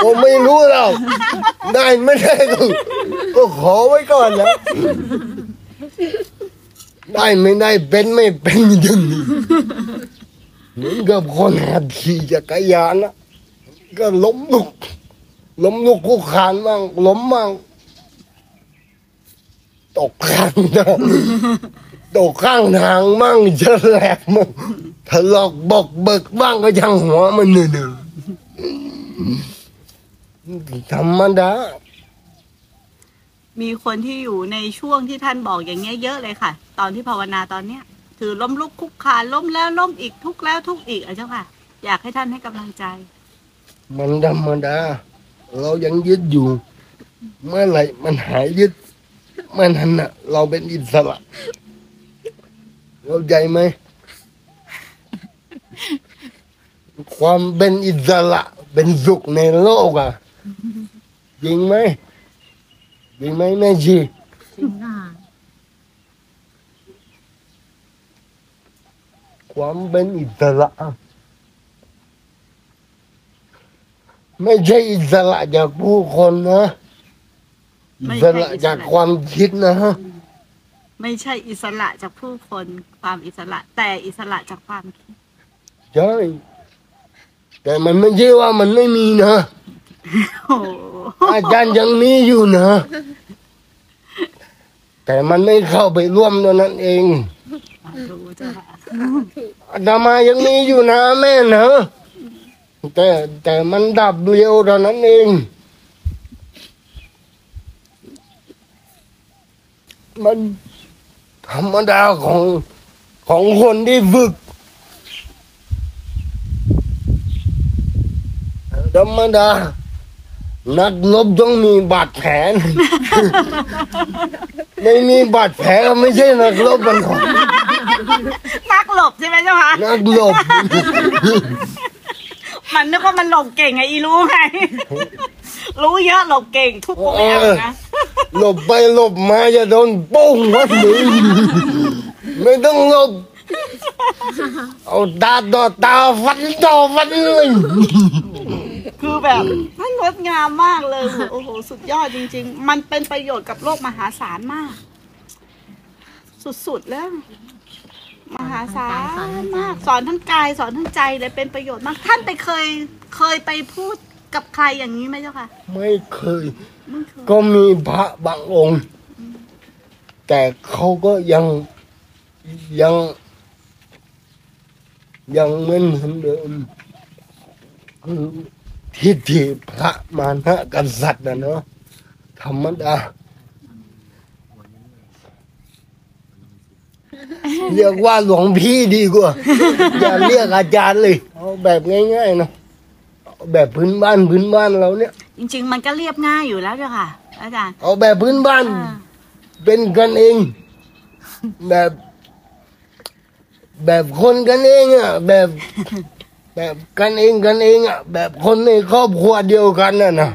ผมไม่รู้หรอกได้ไม่ได้ก็ก็ขอไว้ก่อนนะได้ไม่ได้เป็นไม่เป็นอย่างนี้เหมือนกับคนหัดขี่จักรยานนะก็ล้มลุกล้มลุกคุกคานบ้างล้มบ้าง ตกข้างทางตกข้างทางบ้างจะแหลกบ้างถลอกบอกเบิกบ้างก็ยังหัวมันหนึ่งๆธรรมดา มีคนที่อยู่ในช่วงที่ท่านบอกอย่างเงี้ยเยอะเลยค่ะ ตอนที่ภาวนาตอนเนี้ยถือล้มลุกคุกคานล้มแล้วล้มอีกทุกข์แล้วทุกข์อีกอะเจ้าค่ะ อยากให้ท่านให้กำลังใจ มันธรรมดา เรายังยึดอยู่ เมื่อไหร่มันหายยึด เมื่อนั้นน่ะ เราเป็นอิสระเข้าใจไหม ความเป็นอิสระเป็นสุขในโลกอะ จริงไหม จริงไหมแม่ชีจริงค่ะความเป็นอิสระไม่ใช่อิสระจากผู้คนนะ ไม่อิใช่สระอิสระจากความคิดนะไม่ใช่อิสระจากผู้คนความอิสระ แต่อิสระจากความคิด ใช่แต่มันไม่ใช่ว่ามันไม่มีนะ โอ้โหอาจารย์ยังมีอยู่นะ แต่มันไม่เข้าไปร่วมตัวนั้นเองรู้เจ้าค่ะอาตมายังมีอยู่นะแม่นะแต่แต่มันดับเร็วเท่านั้นเอง มันธรรมดาของของคนที่ฝึก ธรรมดา นักรบต้องมีบาดแผล ไม่มีบาดแผลก็ไม่ใช่นักรบมันหรอกนักหลบใช่ไหมเจ้าค่ะนักรบมันนึกว่ามันหลบเก่งไงอีรู้ไง รู้เยอะหลบเก่งทุกโปรแกรมนะหลบไปหลบมาจะโดนโป้งวัดมือไม่ต้องหลบเอาตาต่อตาฟันต่อฟันเลยคือแบบท่านงดงามมากเลยโอ้โหสุดยอดจริง ๆ มันเป็นประโยชน์กับโลกมหาศาลมาก สุดๆแล้ว มหาศาสอนลทั้งกายมาก สอนทั้งกายสอนทั้งใจเลยเป็นประโยชน์มาก ท่านไปเคยเคยไปพูด กับใครอย่างนี้ไหมเจ้าค่ะ ไม่เคย ไม่เคยก็มีพระบางองค์ แต่เขาก็ยังยัง ยังไม่เหมือนเดิมคือทิฏฐิพระมานะกษัตริย์นะเนาะธรรมดาเรียกว่าหลวงพี่ดีกว่า อย่าเรียกอาจารย์เลย เอาแบบง่ายๆเนาะเอา แบบพื้นบ้านพื้นบ้านเราเนี่ย จริง ๆ มันก็เรียบง่ายอยู่แล้วเจ้าค่ะ อาจารย์ เอาแบบพื้นบ้าน อ่า เป็นกันเอง แบบ แบบคนกันเองอะ แบบ แบบกันเองกันเองอะ แบบคนในครอบครัวเดียวกันน่ะนะ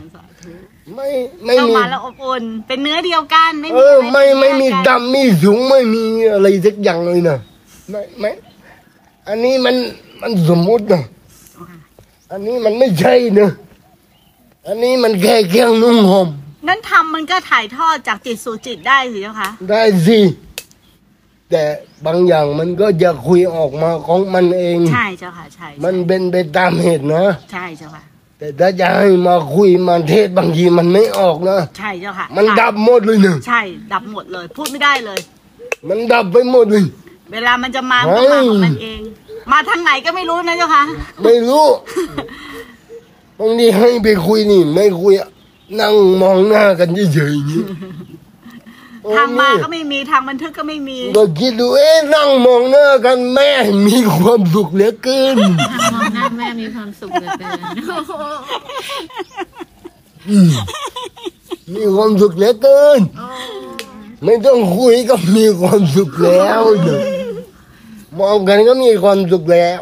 ไม่ไม่เข้ามี มาแล้วอบอุ่นเป็นเนื้อเดียวกันไม่เอมีอ อะไรไม่ไม่มีแยกกันดำมีสูงไม่มีอะไรสักอย่างเลยนะไม่ไม่อันนี้มันมันสมมุตินะ อันนี้มันไม่ใช่นะอันนี้มันแค่เครื่องนุ่งห่มนั่นทำมันก็ถ่ายทอดจากจิตสู่จิตได้สิเจ้าค่ะได้สิแต่บางอย่างมันก็จะคุยออกมาของมันเอง ใช่เจ้าค่ะใช่มันเป็นไปตามเหตุนะ ใช่เจ้าค่ะ แต่ถ้าจะให้มาคุยมาเทศบางทีมันไม่ออกนะ ใช่เจ้าค่ะมันดับหมดเลยนะใช่ดับหมดเลย พูดไม่ได้เลย มันดับไปหมดเลย เวลามันจะมามันก็มาของมันเอง มาทางไหนก็ไม่รู้นะเจ้าค่ะ ไม่รู้บางทีให้ไปคุยนี่ ไม่คุยอะนั่งมองหน้ากันเฉยๆอย่างนี้โอ้ทางมานี่ก็ไม่มีทางบันทึกก็ไม่มีก็คิดดูเอ๊ะนั่งมองหน้ากันแม่มีความสุขเหลือเกินมองหน้าแม่มีความสุขเหลือเกินมีความสุขเหลือเกิน ไม่ต้องคุยก็มีความสุขแล้วเนี่ย มองกันก็มีความสุขแล้ว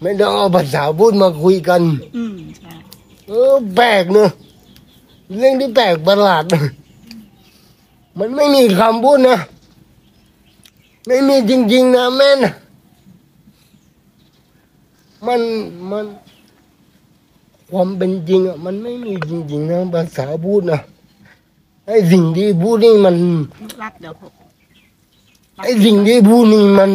ไม่ต้องเอาภาษาพูดมาคุยกัน อืมใช่เออแปลกเนอะเรื่องที่แปลกประหลาดนะมันไม่มีคำพูดนะ ไม่มีจริง ๆ นะแม่นะมันมัน ความเป็นจริงอะมันไม่มีจริงๆนะภาษาพูดนะไอ้สิ่งที่พูดนี่มัน รักเดี๋ยวผม ไอ้สิ่งที่พูดนี่มัน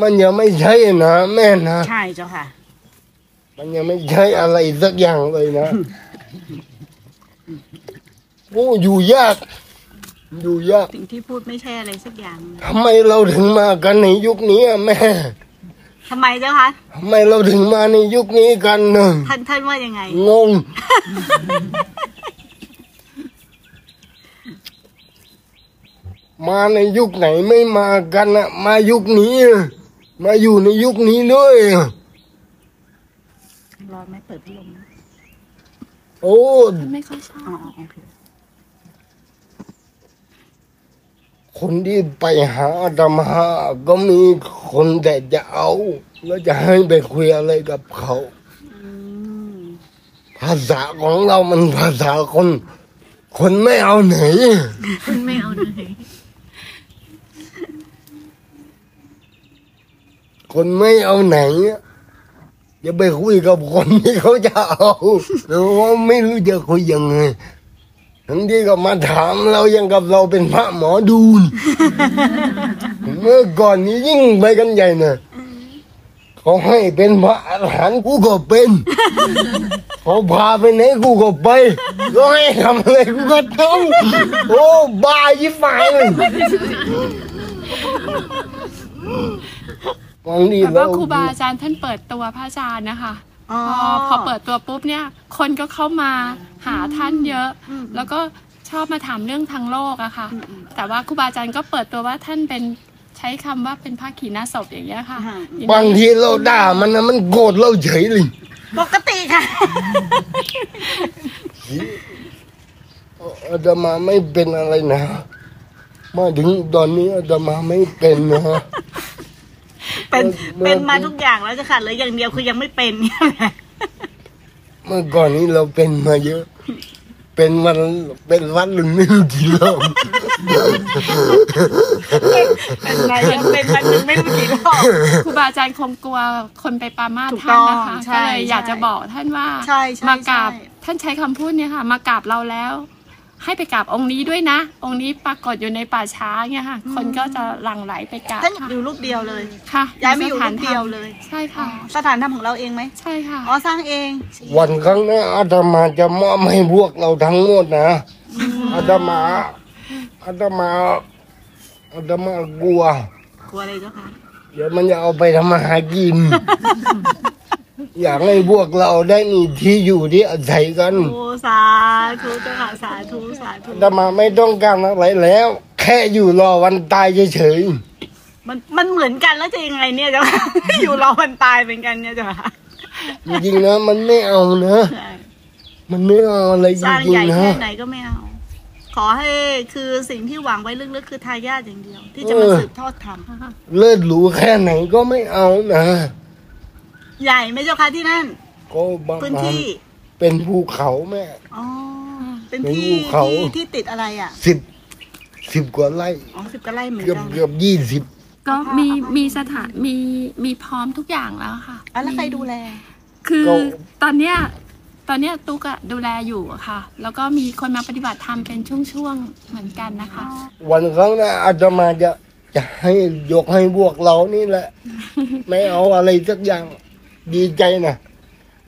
มันยังไม่ใช่นะแม่นะ ใช่เจ้าค่ะ มันยังไม่ใช่อะไรสักอย่างเลยนะ โอ้อยู่ยาก อยู่ยากสิ่งที่พูดไม่ใช่อะไรสักอย่างทำไมเราถึงมากันในยุคนี้อะแม่ทำไมเจ้าคะทำไมเราถึงมาในยุคนี้กันเนอะท่านท่านว่ายังไง งง มาในยุคไหนไม่มากันอะมายุคนี้อะ มาอยู่ในยุคนี้ด้วยอะรอไม่เปิดพัดลมนะโอ้ไม่ค่อยชอบอ๋อโอเคคนที่ไปหาอาตมาก็มีคนแต่จะเอาแล้วจะให้ไปคุยอะไรกับเขา อืมภาษาของเรามันภาษาคน คนไม่เอาไหน คุณไม่เอาไหน คนไม่เอาไหนจะไปคุยกับคนที่เขาจะเอาหรือว่าไม่รู้จะคุยยังไงทั้งที่ก็มาถามเรายังกับเราเป็นพระหมอดูนเมื่อก่อนนี้ยิ่งไปกันใหญ่นะเขาให้เป็นพระอรหันต์กูก็เป็นเขาพาไปไหนกูก็ไปก็ให้ทำอะไรกูก็ทำโอ้บ้ายิ่งไปเลย บางทีแบบเราว่าครูบาอาจารย์ท่านเปิดตัวพระอาจารย์นะคะอ๋อพอพอเปิดตัวปุ๊บเนี่ย คนก็เข้ามาหาท่านเยอะอืมแล้วก็ชอบมาถามเรื่องทางโลกอะค่ะ แต่ว่าครูบาอาจารย์ก็เปิดตัวว่าท่านเป็นใช้คำว่าเป็นพระขีณาสพอย่างเงี้ยค่ะอ่าอย่บางทีเราด่ามันนะมันโกรธเราเฉยเลยปกติค่ะอาตมาไม่เป็นอะไรนะ มาถึงตอนนี้อาตมาไม่เป็นนะ เป็นเมื่อเป็นมาทุกอย่างแล้วเจ้าค่ะเหลืออย่างเดียวคือยังไม่เป็นเนี่ยแหละเมื่อก่อนนี้เราเป็นมาเยอะ เป็นวันเป็นวันหนึ่งไม่รู้กี่รอบเป็นไงยังเป็นมันยังไม่รู้กี่รอบ ครูบาอาจารย์คงกลัวคนไปปรามาสถูกท่านนะคะต้องใช่ก็เลยอยากใช่จะบอกท่านว่าใช่ใช่มากราบใช่ ท่านใช้คำพูดเนี่ยค่ะ มากราบเราแล้ว ให้ไปกราบองค์นี้ด้วยนะ องค์นี้ปรากฏอยู่ในป่าช้าเนี่ยค่ะ คนก็จะหลั่งไหลไปกราบท่านค่ะอยู่รูปเดียวเลย ค่ะย้ายมาอยู่สถรูปเดียวเลย ใช่ค่ะ สถานธรรมของเราเองไหมใช่ค่ะ อ๋อสร้างเองวันข้างหน้าอาตมาจะมอบให้พวกเราทั้งหมดนะอาตมาอาตมาอาตมากลัว กลัวอะไรเจ้าค่ะเดี๋ยวมันจะเอาไปทำมาหากิน อยากให้พวกเราได้มีที่อยู่ที่อาศัยกันโอ้สาธุเจ้าค่ะสาธุสาธุอาตมาไม่ต้องการอะไรแล้ว แค่อยู่รอวันตายเฉยมันมันเหมือนกันแล้วจะยังไงเนี่ยเจ้าค่ะอยู่รอวันตายเป็นกันเนี่ยเจ้าค่ะๆจริงๆนะมันไม่เอานะใช่มันไม่เอาอะไรจสร้างริใหงญ่ๆนะแค่ไหนก็ไม่เอาขอให้คือสิ่งที่หวังไว้ลึกๆคือทายาทอย่างเดียว ที่จะมาสืบทอดธรรมเลิศหรูแค่ไหนก็ไม่เอานะ ใหญ่ไหมเจ้าค่ะที่นั่น ก็ประพื้นมาณที่ เป็นภูเขาแม่ อ๋อ เป็นเป็นที่ภูเขา ที่ที่ติดอะไรอะ สิบสิบกว่าไร่อ๋อสิบกว่าไร่เหมือนเกือบกันเกือบยี่สิบก็มีมีสถานมีมีพร้อมทุกอย่างแล้วค่ะอะแล้วใครดูแล คือตอนเนี้ยตอนเนี้ยตุ๊กอะดูแลอยู่อะค่ะ แล้วก็มีคนมาปฏิบัติธรรมเป็นช่วงๆเหมือนกันนะคะ วันครั้างหน้าอาตมาจะจะให้ยกให้พวกเรานี่แหละ ไม่เอาอะไรสักอย่าง ดีใจนะ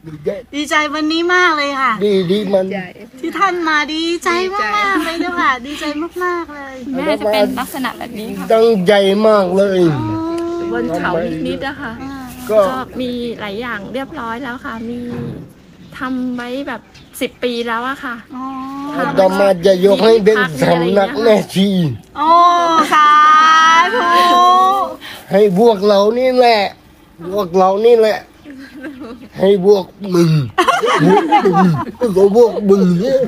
ดีใจดีใจวันนี้มากเลยค่ะ ดีดีมันที่ท่านมาดีใจ มากๆเลยเจ้าค่ะ ดีใจมากๆเลยแม่จะเป็นลักษณะแบบนี้ค่ะตั้งใจมากเลยบนเขานิดๆอะค่ะอ่าก็ก็มีหลายอย่างเรียบร้อยแล้วค่ะ มีทำไว้แบบสิบปีแล้วอะค่ะ อ๋ออาตมาจะยกให้เป็นสำนักแม่ชี โอ้สาธุให้พวกเรานี่แหละ พวกเรานี่แหละ ให้พวกมึงพวกมึงก็พวกมึงเนี่ย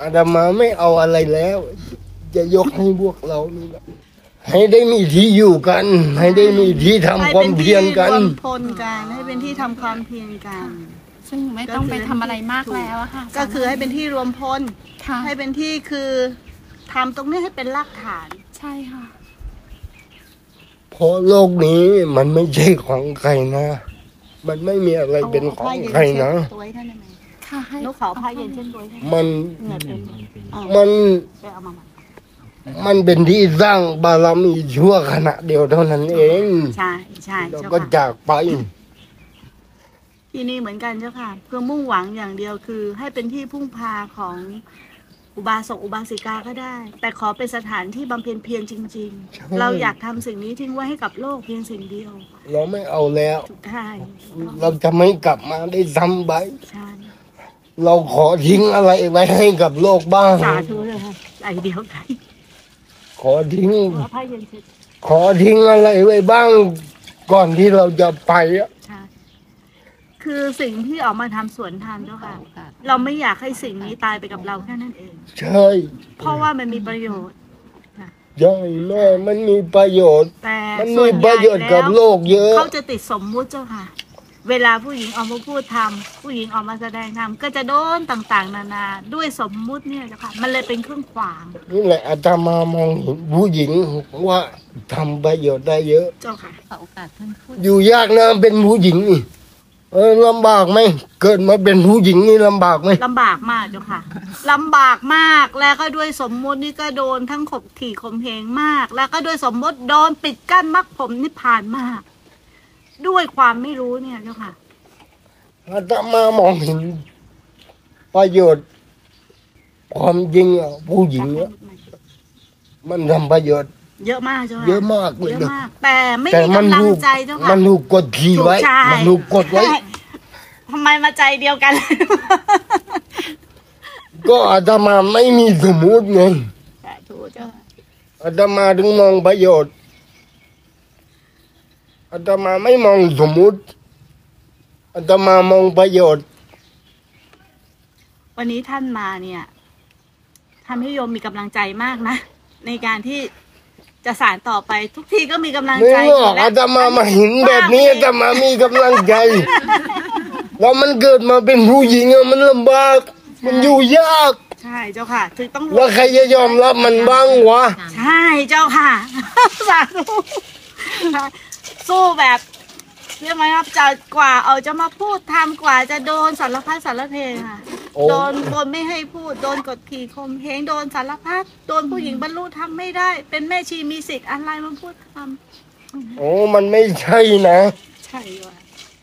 อาตมาไม่เอาอะไรแล้ว จะยกให้พวกเรานี่แหละให้ได้มีที่อยู่กัน ให้ได้มีที่ทำให้ควาเป็มนที่เพียรกันรวมพลกันให้เป็นที่ทำความเพียรกัน ซึ่งไม่ต้องไปทำอะไรมากแล้วอะค่ะก็คือให้เป็นที่รวมพล ค่ะให้เป็นที่คือทำตรงนี้ให้เป็นรากฐาน ใช่ค่ะ เพราะโลกนี้มันไม่ใช่ของใครนะ มันไม่มีอะไรเป็นของใครนะตัวให้ท่านได้ไหมค่ะให้นกเขาพายเย็นเช่นตัวให้ท่านมันเหงื่อเต็มเอามัน ไปเอามาใหม่มันเป็นที่สร้างบารมีชั่วขณะเดียวเท่านั้นเองใช่ใช่เราเจ้าก็ค่ะจากไป ที่นี่เหมือนกันเจ้าค่ะเพื่อมุ่งหวังอย่างเดียวคือ ให้เป็นที่พึ่งพาของ อุบาสกอุบาสิกาก็ได้ แต่ขอเป็นสถานที่บำเพ็ญเพียรจริง ใช่ ๆ เราอยากทำสิ่งนี้ทิ้งไว้ให้กับโลกเพียงสิ่งเดียวเราไม่เอาแล้วถูกท่ายเราจะไม่กลับมาได้ซ้ำไปใช่เราขอทิ้งอะไรไว้ให้กับโลกบ้าง สาธุเลยค่ะใจเดียวกันขอทิ้ง ขอพายเย็นเสร็จขอทิ้งอะไรไว้บ้าง ก่อนที่เราจะไปอะใช่ คือสิ่งที่ออกมาทำสวนทางเจ้าค่ะ เราไม่อยากให้สิ่งนี้ตายไปกับเราแค่นั้นเอง ใช่เพราะว่ามันมีประโยชน์ ใช่แม่มันมีประโยชน์ แต่มันส่มีวนใหปญ่ระโยชน์กับโลแล้วกเยอะ เขาจะติดสมมุติเจ้าค่ะ เวลาผู้หญิงออกมาพูดทำผู้หญิงออกมาแสดงธรรมก็จะโดนต่างๆ นานาด้วยสมมุติเนี่ยเจ้าค่ะ มันเลยเป็นเครื่องขวางนี่แหละอาตมามองเห็นผู้หญิงว่าทำประโยชน์ได้เยอะ เจ้าค่ะ ขอโอกาสท่านพูดอยู่ยากนะเป็นผู้หญิงนี่ เออลำบากไหมเกิดมาเป็นผู้หญิงนี่ลำบากไหมลำบากมากเจ้าค่ะลำบากมากแล้วก็ด้วยสมมุตินี่ก็โดนทั้งขบขี่ข่มเหงมาก แล้วก็ด้วยสมมติโดนปิดกั้นมรรคผมนิพพานมาก ด้วยความไม่รู้เนี่ยเจ้าค่ะอาตมามองเห็นประโยชน์ ความจริงอะผู้หญิงอะมันทำประโยชน์ เยอะมากเจ้าค่ะเยอะมากเลยเยอะนะมาก แต่ไม่แต่มีมันกำลังถูกใจเจ้าค่ะ มันถูกกดขี่ไว้ ถูกใช่มันถูกกดไว้ใช่ทำไมมาใจเดียวกัน ก็อาตมาไม่มีสมมุติไงสาธุเจ้าค่ะอาตมาถึงมองประโยชน์อาตมาไม่มองสมมุติอาตมามองประโยชน์ วันนี้ท่านมาเนี่ยทำให้โยมมีกำลังใจมากนะ ในการที่ จะสานต่อไปทุกทีก็มีกำลังไม่ใจหรอกอาตมามาเห็นแบบนี้อาตมามีกำลังใจแล้วมันเกิดมาเป็นผู้หญิงอะมันลำบาก มันอยู่ยากใช่เจ้าค่ะถึงต้องแล้วใครจะยอมรับมันบ้างวะ ใช่เจ้าค่ะ สาธุสู้แบบ เชื่อไหมครับจะกว่าเอาจะมาพูดทำกว่าจะโดนสารพัดสารเพค่ะ โอ้ โดนคนไม่ให้พูดโดนกดขี่ข่มเหงโดนสารพัดโดนผู้หญิงบรรลุทำไม่ได้ เป็นแม่ชีมีสิทธิ์อะไรมาพูดทโอ้มันไม่ใช่นะำใช่ว่ะ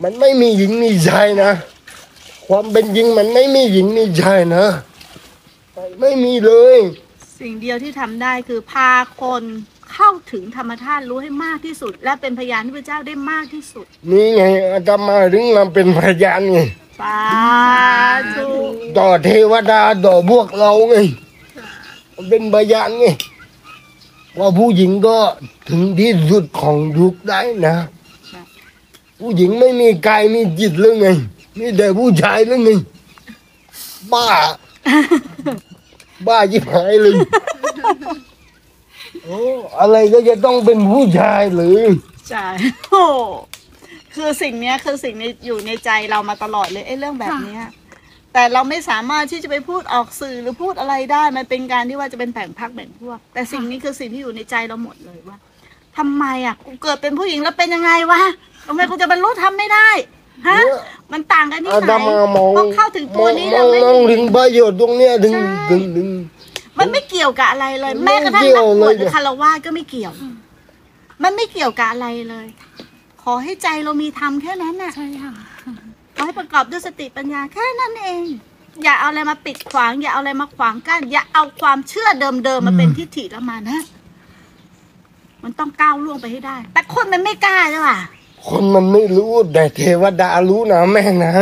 มันไม่มีหญิงมีชายนะ ความเป็นจริงมันไม่มีหญิงมีชายนะ ไม่มีเลย สิ่งเดียวที่ทำได้คือพาคน เข้าถึงธรรมชาติรู้ให้มากที่สุด และเป็นพยานที่พระเจ้าได้มากที่สุด นี่ไงอาตมาถึงมาเป็นพยานไงสาธุต่อเทวดาต่อพวกเราไงเป็นพยานไงว่าผู้หญิงก็ถึงที่สุดของยุคได้นะผู้หญิงไม่มีกายมีจิตหรือไงมีแต่ผู้ชายหรือไงบ้า บ้ายิบหายเลย โอ้อะไรก็จะต้องเป็นผู้ชายหรือใช่โอ้คือสิ่งเนี้ยคือสิ่งนี้อยู่ในใจเรามาตลอดเลยไอ้เรื่องแบบเนี้ยแต่เราไม่สามารถที่จะไปพูดออกสื่อหรือพูดอะไรได้ มันเป็นการที่ว่าจะเป็นแบ่งพักแบ่งพวก แต่สิ่งนี้คือสิ่งที่อยู่ในใจเราหมดเลยว่าทำไมอะกูเกิดเป็นผู้หญิงแล้วเป็นยังไงวะทำไมกูจะบรรลุทำไม่ได้ฮะเนี่ยมันต่างกันที่อาไหนตมามองต้องเข้าถึงตัวนี้มเราองไม่มองถึงประโยชน์ตรงเนี้ยถึงใช่ถึงถึง มันไม่เกี่ยวกับอะไรเลยไม่แม้กระทั่งเกี่นัยกวบวชเลยหรือคารวะก็ไม่เกี่ยว มันไม่เกี่ยวกับอะไรเลย ขอให้ใจเรามีธรรมแค่นั้นน่ะใช่ค่ะขอให้ประกอบด้วยสติปัญญาแค่นั้นเอง อย่าเอาอะไรมาปิดขวาง อย่าเอาอะไรมาขวางกั้นอย่าเอาความเชื่อเดิมๆมาเป็นทิฏฐิแล้วมานะมันต้องก้าวล่วงไปให้ได้ แต่คนมันไม่กล้าใช่ป่ะคนมันไม่รู้แต่เทวดารู้นะแม่นะ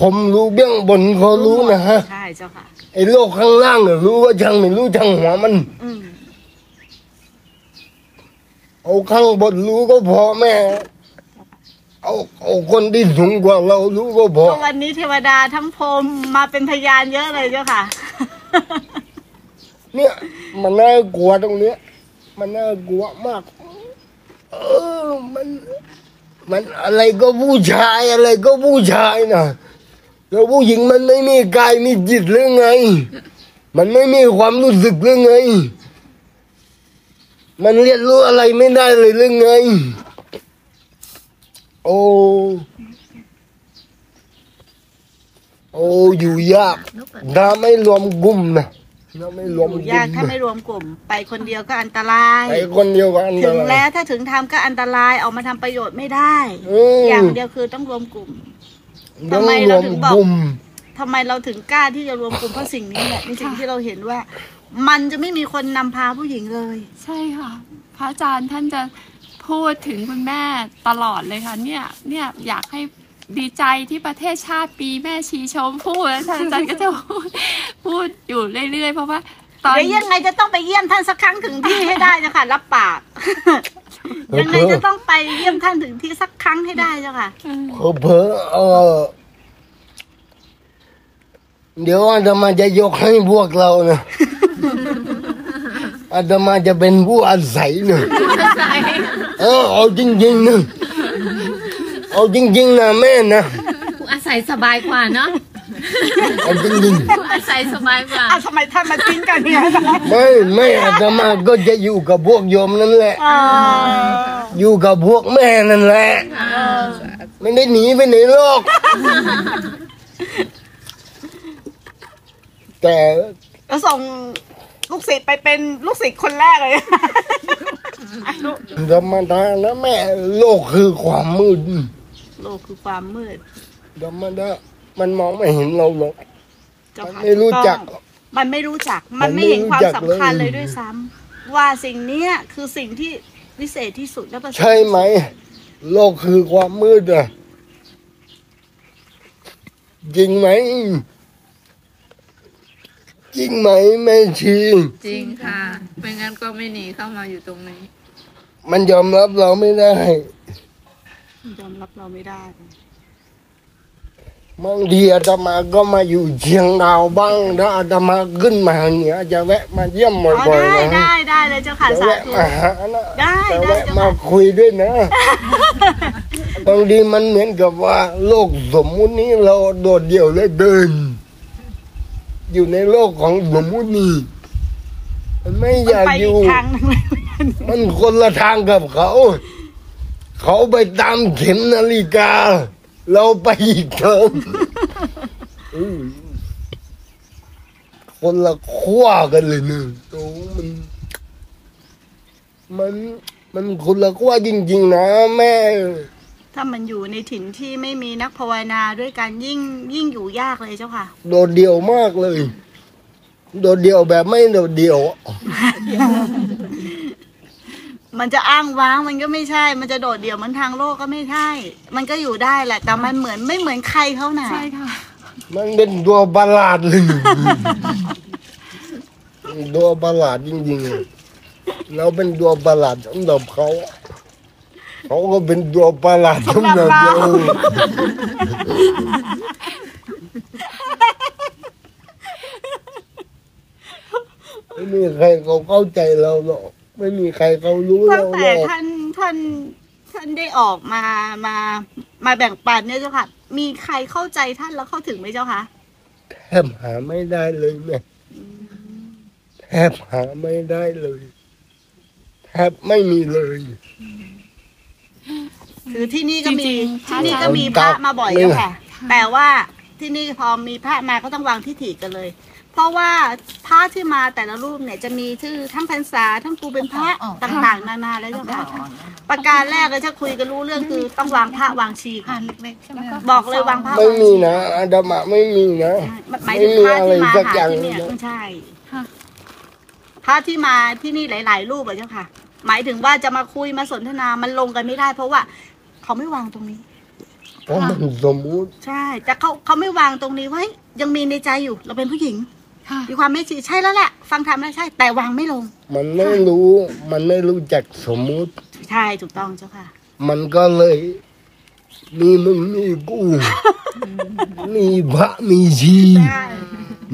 ผมรู้เบื้องบนเขารู้นะใช่ เจ้าค่ะไอ้โลกข้างล่างน่ะรู้ว่าช่างไม่รู้ช่างหัวมัน อืมเอาข้างบนรู้ก็พอแม่ เอาเอาคนที่สูงกว่าเรารู้ก็พอ ก็วันนี้เทวดาทั้งพรหมมาเป็นพยานเยอะเลยเจ้าค่ะ เนี่ยมันน่ากลัวตรงเนี้ย มันน่ากลัวมาก เออมัน มันอะไรก็ผู้ชายอะไรก็ผู้ชายนะ แล้วผู้หญิงมันไม่มีกายมีจิตหรือไง มันไม่มีความรู้สึกหรือไง มันเรียนรู้อะไรไม่ได้เลยหรือไง โอ้โอ้อยู่ยากถ้าไม่รวมกลุ่มนะถ้าไม่รวมอกยู่ลุ่ยากมถ้านะไม่รวมกลุ่ม ไปคนเดียวก็อันตรายไอ้คนเดียวกันถึงแล้วถ้าถึงทำก็อันตรายออกมาทำประโยชน์ไม่ได้ อย่างเดียวคือต้องรวมกลุ่ม ทำไมเราถึงบอกกลุ่มทำไมเราถึงกล้าที่จะรวมกลุ่มเพราะสิ่งนี้แหละในสิ่งที่เราเห็นว่า มันจะไม่มีคนนำพาผู้หญิงเลย ใช่ค่ะ พระอาจารย์ท่านจะพูดถึงคุณแม่ตลอดเลยค่ะ เนี่ยเนี่ยอยากให้ดีใจที่ประเทศชาติปีแม่ชีชมพู่แล้วท่านอาจารย์ก็จะพูดพูดอยู่เรื่อยๆเพราะว่าตอนเดี๋ยวยังไงจะต้องไปเยี่ยมท่านสักครั้งถึงที่ให้ได้นะคะรับปาก ยังไงจะต้องไปเยี่ยมท่านถึงที่สักครั้งให้ได้เจ้าค่ะเผลอๆเออเดี๋ยวอาตมาจะยกให้พวกเรานะอาตมาจะเป็นผู้อาศัยนะเออเอาจริงๆนะเอาจริงๆนะแม่นะผู้อาศัยสบายกว่าเนาะเอาจริงผู้อาศัยสบายกว่าอะทำไมท่านมาทิ้งกันเนี่ยๆไม่ไม่อาตมาก็จะอยู่กับพวกโยมนั่นแหละอ่าอยู่กับพวกแม่นั่นแหละไม่ได้หนีไปไหนหรอกแต่แล้วส่งลูกศิษย์ไปเป็นลูกศิษย์คนแรกเลยธรรมดานะแม่ โลกคือความมืด โลกคือความมืดธรรมดา มันมองไม่เห็นเราหรอกเจ้ามันค่ะไม่รู้จักถูต้องมันไม่รู้จัก มันมันไม่ไม่เห็นความรู้จักสำคัญเลยเลยด้วยซ้ำว่าสิ่งเนี้ยคือสิ่งที่วิเศษที่สุดและประเสริฐใช่ไหม โลกคือความมืดอะจริงไหม จริงไหมแม่ชี จริงค่ะ ไม่งั้นก็ไม่หนีเข้ามาอยู่ตรงนี้ มันยอมรับเราไม่ได้ ยอมรับเราไม่ได้ บางทีอาตมาก็มาอยู่เชียงดาวบ้างถ้าอาตมาขึ้นมาเหนือจะแวะมาเยี่ยมบ่อ๋ออยได้ๆนะได้ได้เลยเจ้าค่ะจะสาแวะธุ มาหานะได้จะได้แวะเจ้ามาค่ะคุยด้วยนะบางทีมันเหมือนกับว่า โลกสมมุตินี้เราโดดเดี่ยวเหลยเดิน อยู่ในโลกของสมมุตินี้มันไม่อยากไปออียู่ กทางหนึงเลยมันคนละทางกับเขา เขาไปตามเข็มนาฬิกา เราไปอีกเทอมอุ้ยคนละขั้วกันเลยเนี่ยโอ้มัน มันมันคนละขั้วจริง ๆ นะแม่ ถ้ามันอยู่ในถิ่นที่ไม่มีนักภาวนาด้วยกันยิ่งยิ่งอยู่ยากเลยเจ้าค่ะ โดดเดี่ยวมากเลย โดดเดี่ยวแบบไม่โดดเดี่ยว มันจะอ้างว้างมันก็ไม่ใช่ มันจะโดดเดี่ยวเหมือนทางโลกก็ไม่ใช่ มันก็อยู่ได้แหละ แต่มันเหมือนไม่เหมือนใครเขาน่ะ ใช่ค่ะ มันเป็นตัวประหลาดเลย ตัวประหลาดจริงๆเลยเราเป็นตัวประหลาดสำหรับเขา เขาก็เป็นตัวประหลาดสำหรับเรา ไม่มีใครเขาเข้าใจเราหรอก ไม่มีใครเขารู้ตั้เรางหรแต่อก ท่านท่านท่านได้ออกมามามาแบ่งปันเนี่ยเจ้าค่ะ มีใครเข้าใจท่านแล้วเข้าถึงไหมเจ้าค่ะแทบหาไม่ได้เลยแม่แทบหาไม่ได้เลยแทบไม่มีเลย คือที่นี่ก็มีจริงๆ ที่นี่พระก็มีพระมาบ่อยแล้วค่ะ แต่ว่าที่นี่พอมีพระมาก็ต้องวางที่ถีกันเลย เพราะว่าพระที่มาแต่ละรูปเนี่ยจะมีชื่อทั้งพรรษาทั้งกูเป็นพระต่างๆ นานาแล้วเจ้าค่ะประการแรกเลยถ้าคุยกันรู้เรื่องคือต้องวางพระวางชีก่อนบอกเลยวางพระไม่วางมีชีนะอาดามะไม่มีนะหมายถึงพระที่มาไม่มีอะไรสักอหาย่างที่เนี่ยเลยนะไม่ใช่ค่ะพระที่มาที่นี่หลาย ๆ รูปอะเจ้าค่ะ หมายถึงว่าจะมาคุยมาสนทนามันลงกันไม่ได้ เพราะว่า เขาไม่วางตรงนี้เพราะมันสมมุติใช่ แต่เขาเขาไม่วางตรงนี้ไว้ ยังมีในใจอยู่ เราเป็นผู้หญิงค่ะ มีความไม่ชีใช่แล้วแหละ ฟังธรรมแล้วใช่ แต่วางไม่ลง มันไม่รู้ มันไม่รู้จักสมมุติ ใช่ถูกต้องเจ้าค่ะ มันก็เลยมีมึงมีกู มีพระมีชีใช่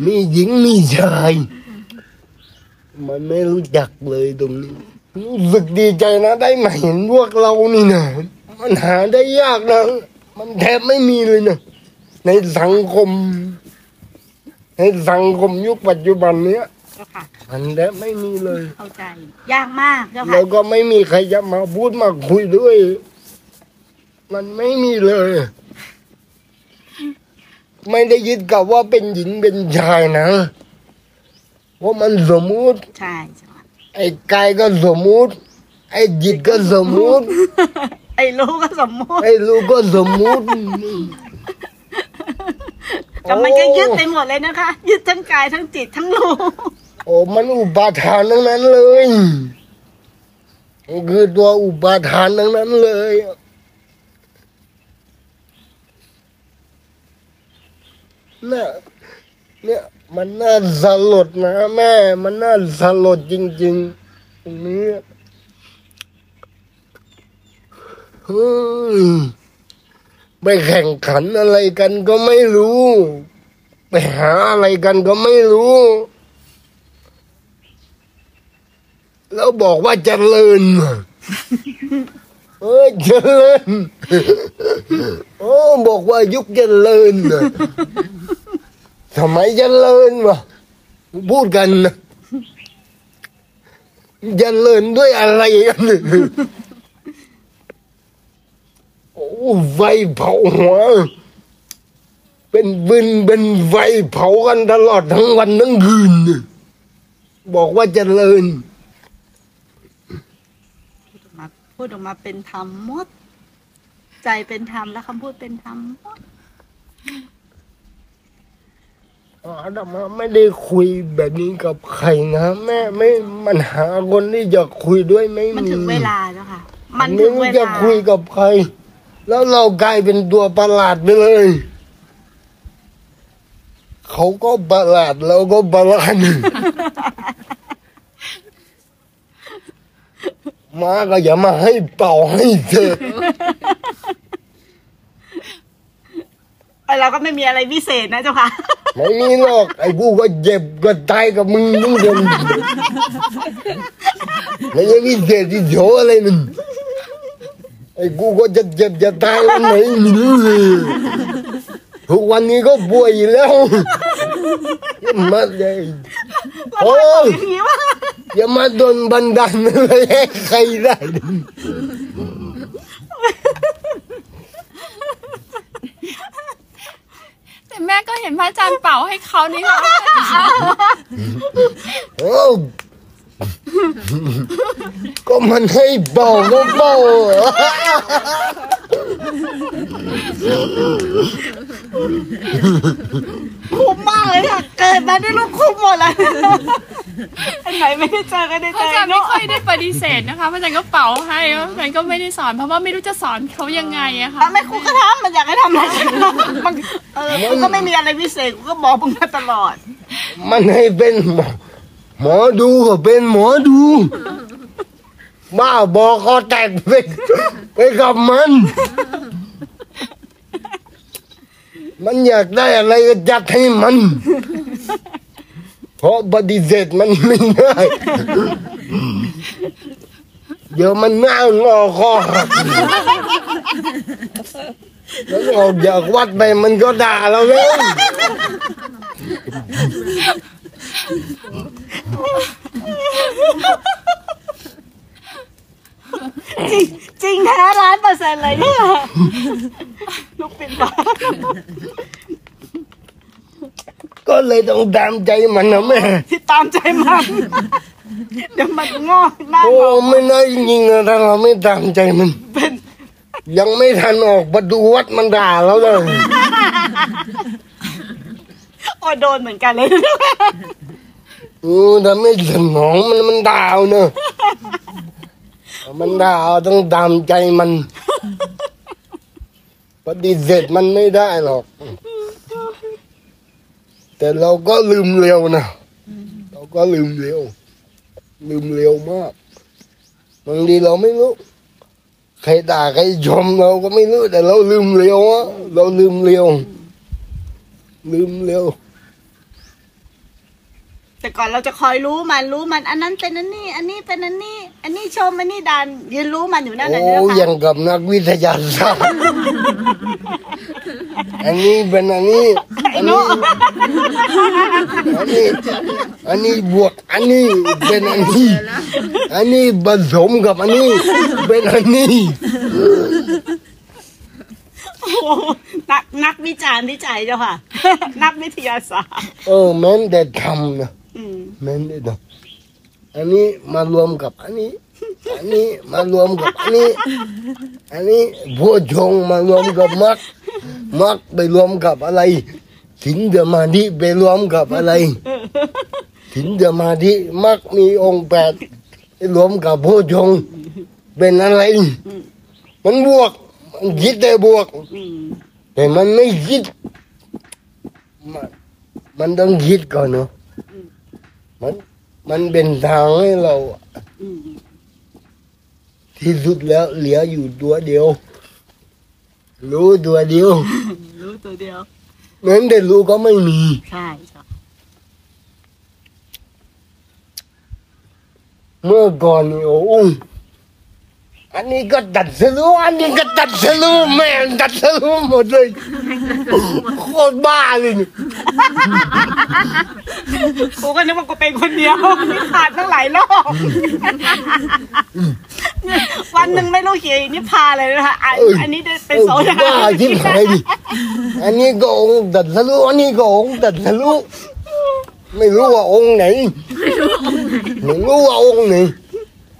มีหญิงมีชาย มันไม่รู้จักเลยตรงนี้รู้สึกดีใจนะได้มาเห็นพวกเรานี่นะมันหาได้ยากนะ มันแทบไม่มีเลยนะในสังคม ในสังคมยุคปัจจุบันเนี้ยเจ้าค่ะ มันแทบไม่มีเลย เข้าใจ ยากมากเจ้าค่ะแล้วก็ไม่มีใครจะมาพูดมาคุยด้วย มันไม่มีเลย ไม่ได้ยึดกับว่าเป็นหญิงเป็นชายนะเพราะมันสมมุติใช่เจ้าค่ะไอ้กายก็สมมุติ ไอ้จิตก็สมมุติไอ้รู้ก็สมมติ ไอ้รู้ก็สมมุติ แต่มันก็ยึดไปหมดเลยนะคะ ยึดทั้งกายทั้งจิตทั้งรู้โอ้มันอุปาทานทั้งนั้นเลยมันคือตัวอุปาทานทั้งนั้นเลยน่ะเนี่ยมันน่าสลดนะแม่ มันน่าสลดจริงๆตรงนี้เฮ้ย ไปแข่งขันอะไรกันก็ไม่รู้ ไปหาอะไรกันก็ไม่รู้ แล้วบอกว่าเจริญเออเจริญโอ้บอกว่ายุคเจริญทำไมเจริญวะพูดกันเจริญด้วยอะไรกัน ไฟเผาหัว เป็นบินเป็นไฟเผากันตลอดทั้งวันทั้งคืนน่ะบอกว่าเจริญมาพูดออกมาเป็นธรรมหมด ใจเป็นธรรมและคำพูดเป็นธรรมหมดอาดามาไม่ได้คุยแบบนี้กับใครนะแม่ไม่มันหาคนที่จะคุยด้วยไม่มีมันถึงเวลาแล้วค่ะ มันไม่ถึงรู้เวจะลาคุยกับใคร แล้วเรากลายเป็นตัวประหลาดไปเลย เขาก็ประหลาดเราก็ประหลาดมาก็อย่ามาให้เป่าให้เถิดไอเราก็ไม่มีอะไรพิเศษนะเจ้าค่ะ ไม่มีหรอก ไอ้กูก็เจ็บก็ตายกับมึงทุกคนไม่ใช่พิเศษที่โฉอะไรมัน ไอ้กูก็จะเจ็บจะตายวันไหนไม่รู้เลยทุกวันนี้ก็ป่วยอยู่แล้วอย่ามาเลยโอ้อย่างนี้ว่าอย่ามาโดนบันดาลอะไรให้ใครได้โอ้แต่แม่ก็เห็นพระอาจารย์เป่าให้เขานี่ค่ะ โอ้ ก็มันให้เบาก็เบาคุ้มมากเลยค่ะเกิดมาได้ลูกคุ้มหมดเลยอันไหนไม่ได้เจอก็ได้พเจระออาจารย์ไม่เนาะค่อยได้ปฏิเสธนะคะพระอาจารย์ก็เป่าให้พระอาจารย์ก็ไม่ได้สอนเพราะว่าไม่รู้จะสอนเขายังไงอะค่ะทำไม่ครูก็ทำมันอยากให้ทำอะไรมันเออกูก็ไม่มีอะไรพิเศษกูก็บอกมึงมาตลอด มันให้เป็นหมอ หมอดูก็เป็นหมอดู บ้าบอกคอแตกไปไปกับมัน มันอยากได้อะไรก็จัดให้มัน เพราะปฏิเสธมันไม่ได้เดี๋ยวมันหน้างอคอแล้วออกจากวัดไปมันก็ด่าเราแล้ว จริงจริงแท้ร้านเปอร์เซ็นต์เลยเนี่ยลูกปิดปากก็เลยต้องตามใจมันนะแม่ ที่ตามใจมันเดี๋ยวมันงอกหน้าโอ้งอกไม่น่าจริงๆนะถ้าเราไม่ตามใจมัน เป็นยังไม่ทันออกประตูวัดมันด่าเราเลย อโดนเหมือนกันเลยอ้ถ้าไม่สนองมันมันดาเอาเนอะมันดาเอาต้องตามใจมันปฏิเสธมันไม่ได้หรอก แต่เราก็ลืมเร็วนะเราก็ลืมเร็ว ลืมเร็วมากบางทีเราไม่รู้ใครด่าใครชมเราก็ไม่รู้แต่เราลืมเร็วอะเราลืมเร็ว ลืมเร็ว แต่ก่อนเราจะคอยรู้มันรู้มัน อันนั้นเป็นอันนี้ อันนี้เป็นอันนี้ อันนี้ชมอันนี้ดันยืนรู้มันอยู่นั่นโอ้น่ะเนี่ยอค่ะย่างกับนักวิทยาศาสตร์ อันนี้เป็นอันนี้ อันนี้ อันนี้ อันนี้บวก อันนี้เป็นอันนี้ อันนี้ผสมกับอันนี้ เป็นอันนี้โอ้โห นักนักวิจารณ์วิจัยเจ้าค่ะ นักวิทยาศาสตร์เออแม้นแต่ทำนะอืมแม้นแต่ทำอันนี้มารวมกับอันนี้ อันนี้มารวมกับอันนี้ อันนี้พวกชงมารวมกับมักมักไปรวมกับอะไรสินเดมาธิไปรวมกับอะไรสินเดมาธิมักมีองค์แปดไปรวมกับพวกชงเป็นอะไร มันบวก มันคิดแต่บวก อืมแต่มันไม่คิด มันมันต้องคิดก่อนเนาะมัน มันเป็นทางให้เรา อืมที่สุดแล้วเหลืออยู่ตัวเดียว รู้ตัวเดียวรู้ตัวเดียวเหมือนแต่รู้ก็ไม่มี ใช่ค่ะเมื่อก่อนนี่โอ้โห อันนี้ก็ตัดสลูอันนี้ก็ตัดสลูแม่งตัดสลูหมดเลยโคตรบ้าเลยนี่กูก็นึกว่ากูเป็นคนเดียวนี่ขาดตั้งหลายรอบวันหนึ่งไม่รู้กี่นิพพานเลยนะคะอันอันนี้เป็นโซดาบ้าที่ไหนดิอันนี้ก็องค์ตัดสลูอันนี้ก็องค์ตัดสลูไม่รู้ว่าองค์ไหนไม่รู้ว่าองค์ไหน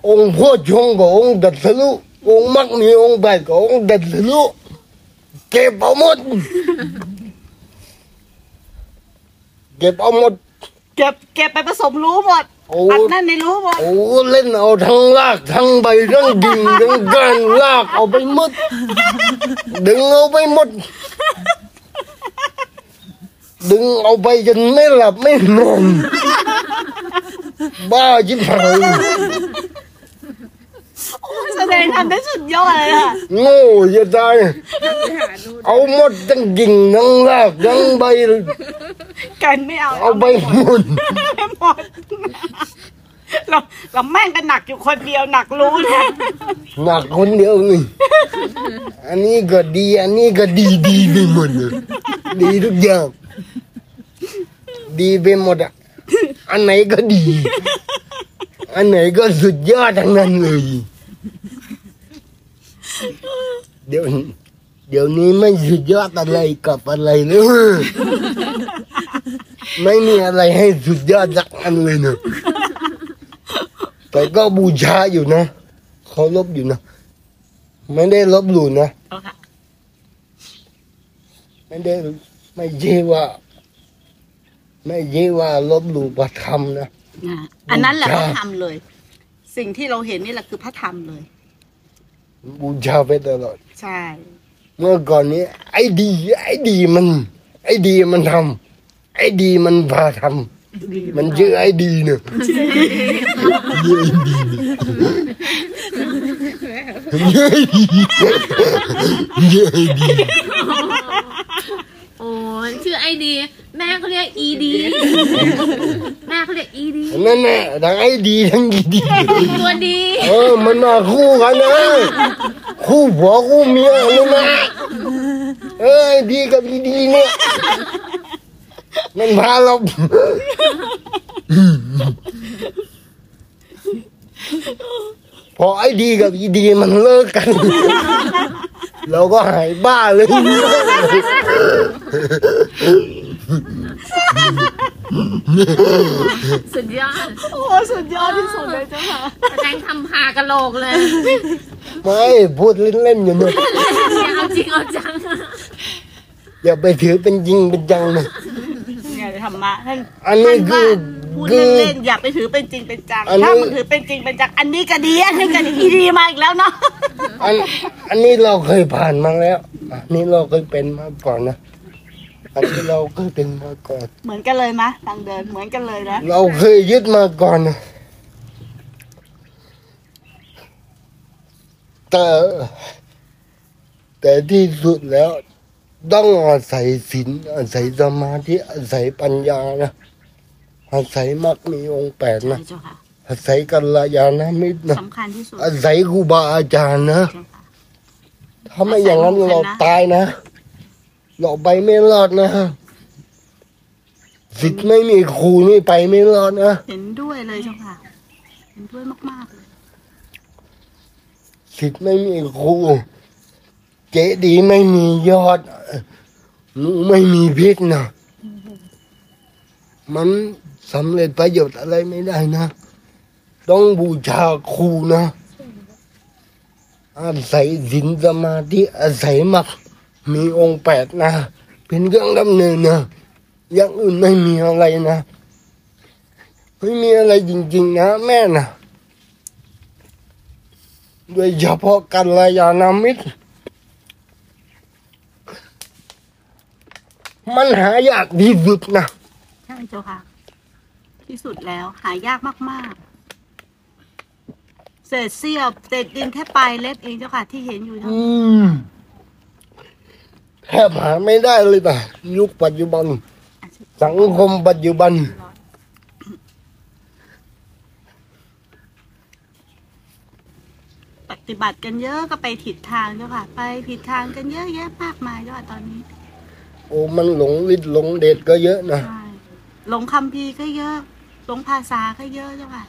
องค์พ่อชงก็องค์ตัดสลูองค์มักมีองค์แปดก็องค์ตัดสลูเก็บเอาหมด เก็บเอาหมด เก็บเก็บไปผสมรู้หมดโอ้ อัดนั่นในรู้หมด โอ้เล่นเอาทั้งลากทั้งใบทั้งดิ่งทั้งก้านลากเอาไปหมด ดึงเอาไปหมด ดึงเอาไปจนไม่หลับไม่นอนบ้าจิบหาย แสดงทำได้สุดยอดเลยค่ะโง่จะตายเอาหมดทั้งกิ่งทั้งลากทั้งใบ กันไม่เอาเอาไปหมดไม่หมดเราเราแม่งกันหนักอยู่คนเดียวหนักรู้เนี่ยหนักคนเดียวนี่อันนี้ก็ดี อันนี้ก็ดีดีไปหมดเลยดีทุกอย่างดีไปหมดอะอันไหนก็ดี อันไหนก็สุดยอดทั้งนั้นเลย เดี๋ยวเดี๋ยวนี้ไม่สุดยอดอะไรกับอะไรเลยไม่มีอะไรให้สุดยอดสักอันเลยเนอะแต่ก็บูชาอยู่นะเคารพอยู่นะ ไม่ได้ลบหลู่นะเจ้าค่ะไม่ได้ไม่ใช่ว่า ไม่ใช่ว่าลบหลู่พระธรรมนะอ่าอันนั้นแหละบูพชาระธรรมเลย สิ่งที่เราเห็นนี่แหละคือพระธรรมเลย บูชาไปตลอด ใช่ เมื่อก่อนนี้ ไอ้ดี ไอ้ดีมัน ไอ้ดีมันทำไอ้ดีมันพาทำมันชื่อไอ้ดีเนอะชื่อไอ้ดีชื่อไอ้ดีชื่อไอ้ดี โอ้ยชื่อไอดี แม่เขาเรียกอีดี แม่เขาเรียกอีดี นั่นแหละทั้งไอ้ดีทั้งอีดี ตัวดี เออ มันมาคู่กันนะคู่ผัวคู่เมียเลยนะเออไอ้ดีกับอีดีเนี่ยมันพาเราพอไอ้ดีกับอีดีมันเลิกกัน เราก็หายบ้าเลย สุดยอด โอ้สุดยอดที่สุดเลยเจ้าค่ะแสดงทำพากะโหลกเลยไม่พูดเล่นๆอยู่เนี่ยเนี่ยเอาจริงเอาจัง อย่าไปถือเป็นจริงเป็นจังนะเนี่ยธรรมะท่านอันนี้ท่าคือว่าพูดคือเล่นๆอย่าไปถือเป็นจริงเป็นจังอันนี้ถ้ามันถือเป็นจริงเป็นจัง อันนี้ก็ดีอันนี้ก็ดีอีดีมาอีกแล้วเนาะอันอันนี้เราเคยผ่านมาแล้ว อันนี้เราเคยเป็นมาก่อนนะ อันนี้เราเคยเป็นมาก่อน เหมือนกันเลยมะทางเดินเหมือนกันเลยนะเราเคยยึดมาก่อนนะแต่แต่ที่สุดแล้ว ต้องอาศัยศีลอาศัยสมาธิอาศัยปัญญานะอาศัยมรรคมีองค์แปดใช่นะเจ้าค่ะอาศัยกัลยาณมิตรนะสำคัญที่สุดอาศัยครูบาอาจารย์นะ เจ้าค่ะ ถ้าไม่อย่างนั้นอาศัยเราลูกนะตายนะ เราไปไม่รอดนะสิทธิ์ไม่มีครูนี่ไปไม่รอดนะเห็นด้วยเลยเจ้าค่ะ เห็นด้วยมากๆเลยสิทธิ์ไม่มีครูเจดีย์ไม่มียอดหนูไม่มีพิษนะมันสำเร็จประโยชน์อะไรไม่ได้นะ ต้องบูชาครูนะอาศัยศีลสมาธิอาศัยมรรค มีองค์แปดนะ เป็นเครื่องดำเนินนะอย่างอื่นไม่มีอะไรนะ ไม่มีอะไรจริงๆนะแม่นะโดยเฉพาะกัลยาณมิตร มันหายากที่สุดนะใช่เจ้าค่ะ ที่สุดแล้วหายากมากๆ เศษเสี้ยวเศษดินแค่ปลายเล็บเองเจ้าค่ะ ที่เห็นอยู่เท่าอืนั้นม แทบหาไม่ได้เลยนะยุคปัจจุบัน สังคมปัจจุบัน ปฏิบัติกันเยอะก็ไปผิดทางเจ้าค่ะ ไปผิดทางกันเยอะแยะมากมายเจ้าค่ะตอนนี้ โอ้มันหลงฤทธิ์หลงเดชก็เยอะนะใช่หลงคัมภีร์ก็เยอะ หลงภาษาก็เยอะเจ้าค่ะ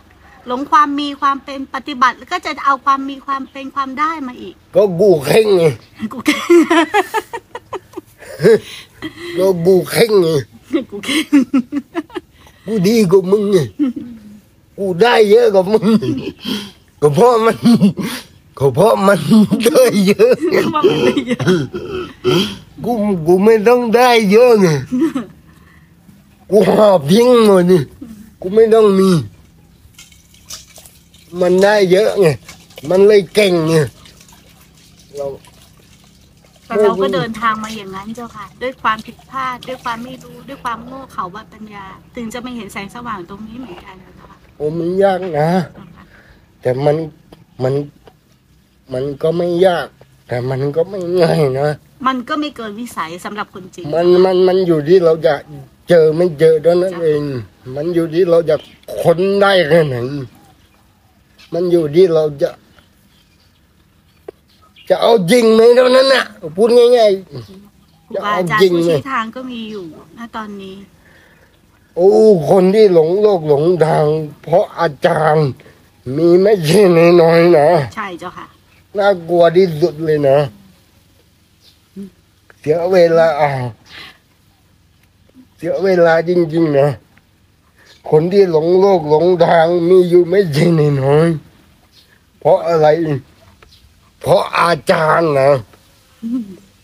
หลงความมีความเป็นปฏิบัติแล้วก็จะเอาความมีความเป็นความได้มาอีก ก็กูเข่งไง กูเก่ง ก็กูเข่งไงกูเก่งกูดีกว่ามึงไงกูได้เยอะกว่ามึงก็เพราะมันก็เพราะมันได้เยอะว่ามันไม่เยอะกูกูไม่ต้องได้เยอะไงกูหอบทิ้งหมดนี่กูไม่ต้องมี มันได้เยอะไงมันเลยเก่งไงเรา แต่เราก็เดินทางมาอย่างนั้นเจ้าค่ะ ด้วยความผิดพลาด ด้วยความไม่รู้ ด้วยความโง่เขลาบัปัญญา ถึงจะไม่เห็นแสงสว่างตรงนี้เหมือนกันนะคะโอ้มันยากนะแต่มันมันมันก็ไม่ยาก แต่มันก็ไม่ง่ายนะ มันก็ไม่เกินวิสัยสำหรับคนจริง มันมันมันอยู่ที่เราจะเจอไม่เจอเท่านั้นเอง มันอยู่ที่เราจะค้นได้แค่ไหน มันอยู่ที่เราจะ จะเอาจริงไหมเท่านั้นน่ะพูดง่ายครูๆจะบาเอาอาจารจริย์งผู้ไหมชี้ทางก็มีอยู่ณตอนนี้ โอ้ คนที่หลงโลกหลงทาง เพราะอาจารย์ มีไม่ใช่น้อยๆนะใช่เจ้าค่ะน่ากลัวที่สุดเลยนะเสียเวลาอะเสียเวลาจริงๆนะคนที่หลงโลกหลงทางมีอยู่ไม่ใช่น้อยๆเพราะอะไร เพราะอาจารย์นะ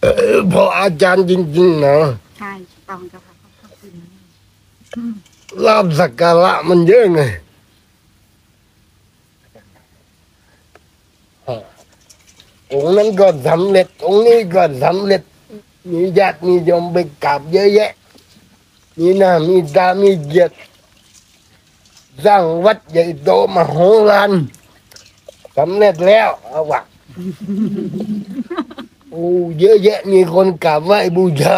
เออเพราะอาจารย์จริง ๆ นะใช่ถูกต้องเจ้าค่ะขอบคุณลาบสักการะมันเยอะไงองค์นั้นก็สำเร็จองค์นี้ก็สำเร็จ มีญาติมีโยมไปกราบเยอะแยะ มีหน้ามีตามีเกียรติสร้างวัดใหญ่โตมโหฬารสำเร็จแล้วเอาวะ โอ้เยอะแยะมีคนกราบไหว้บูชา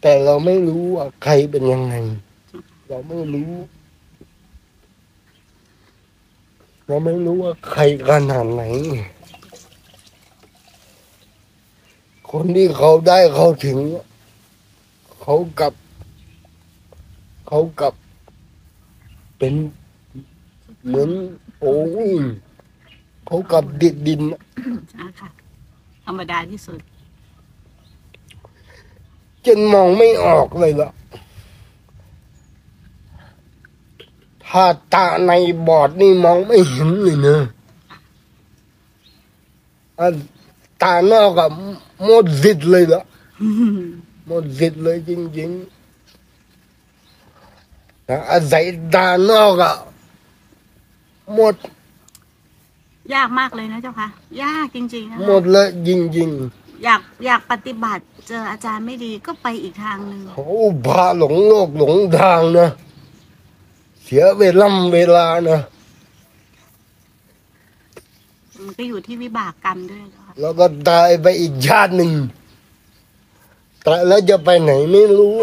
แต่เราไม่รู้ว่าใครเป็นยังไง เราไม่รู้ เราไม่รู้ว่าใครขนาดไหน คนที่เขาได้เขาถึง เขากลับ เขากลับเป็นเหมือน โอ้ยเขากลับดิดดินใช่ค่ะ ธรรมดาที่สุด จนมองไม่ออกเลยล่ะ ถ้าตาในบอดนี่มองไม่เห็นเลยนะอะตานอกอะหมดสิทธิ์เลยล่ะหมดสิทธิ์เลยจริงๆนะอาศัยตานอกอะ หมด ยากมากเลยนะเจ้าค่ะ ยากจริงๆนะหมดเลยจริงอยากอยากปฏิบัติเจออาจารย์ไม่ดีก็ไปอีกทางหนึ่งๆเขาพาหลงโลกหลงทางนะเสียเวลาเวลานะมันก็อยู่ที่วิบากกรรมด้วยเจ้าค่ะแล้วก็ตายไปอีกชาติหนึ่งตายแล้วจะไปไหนไม่รู้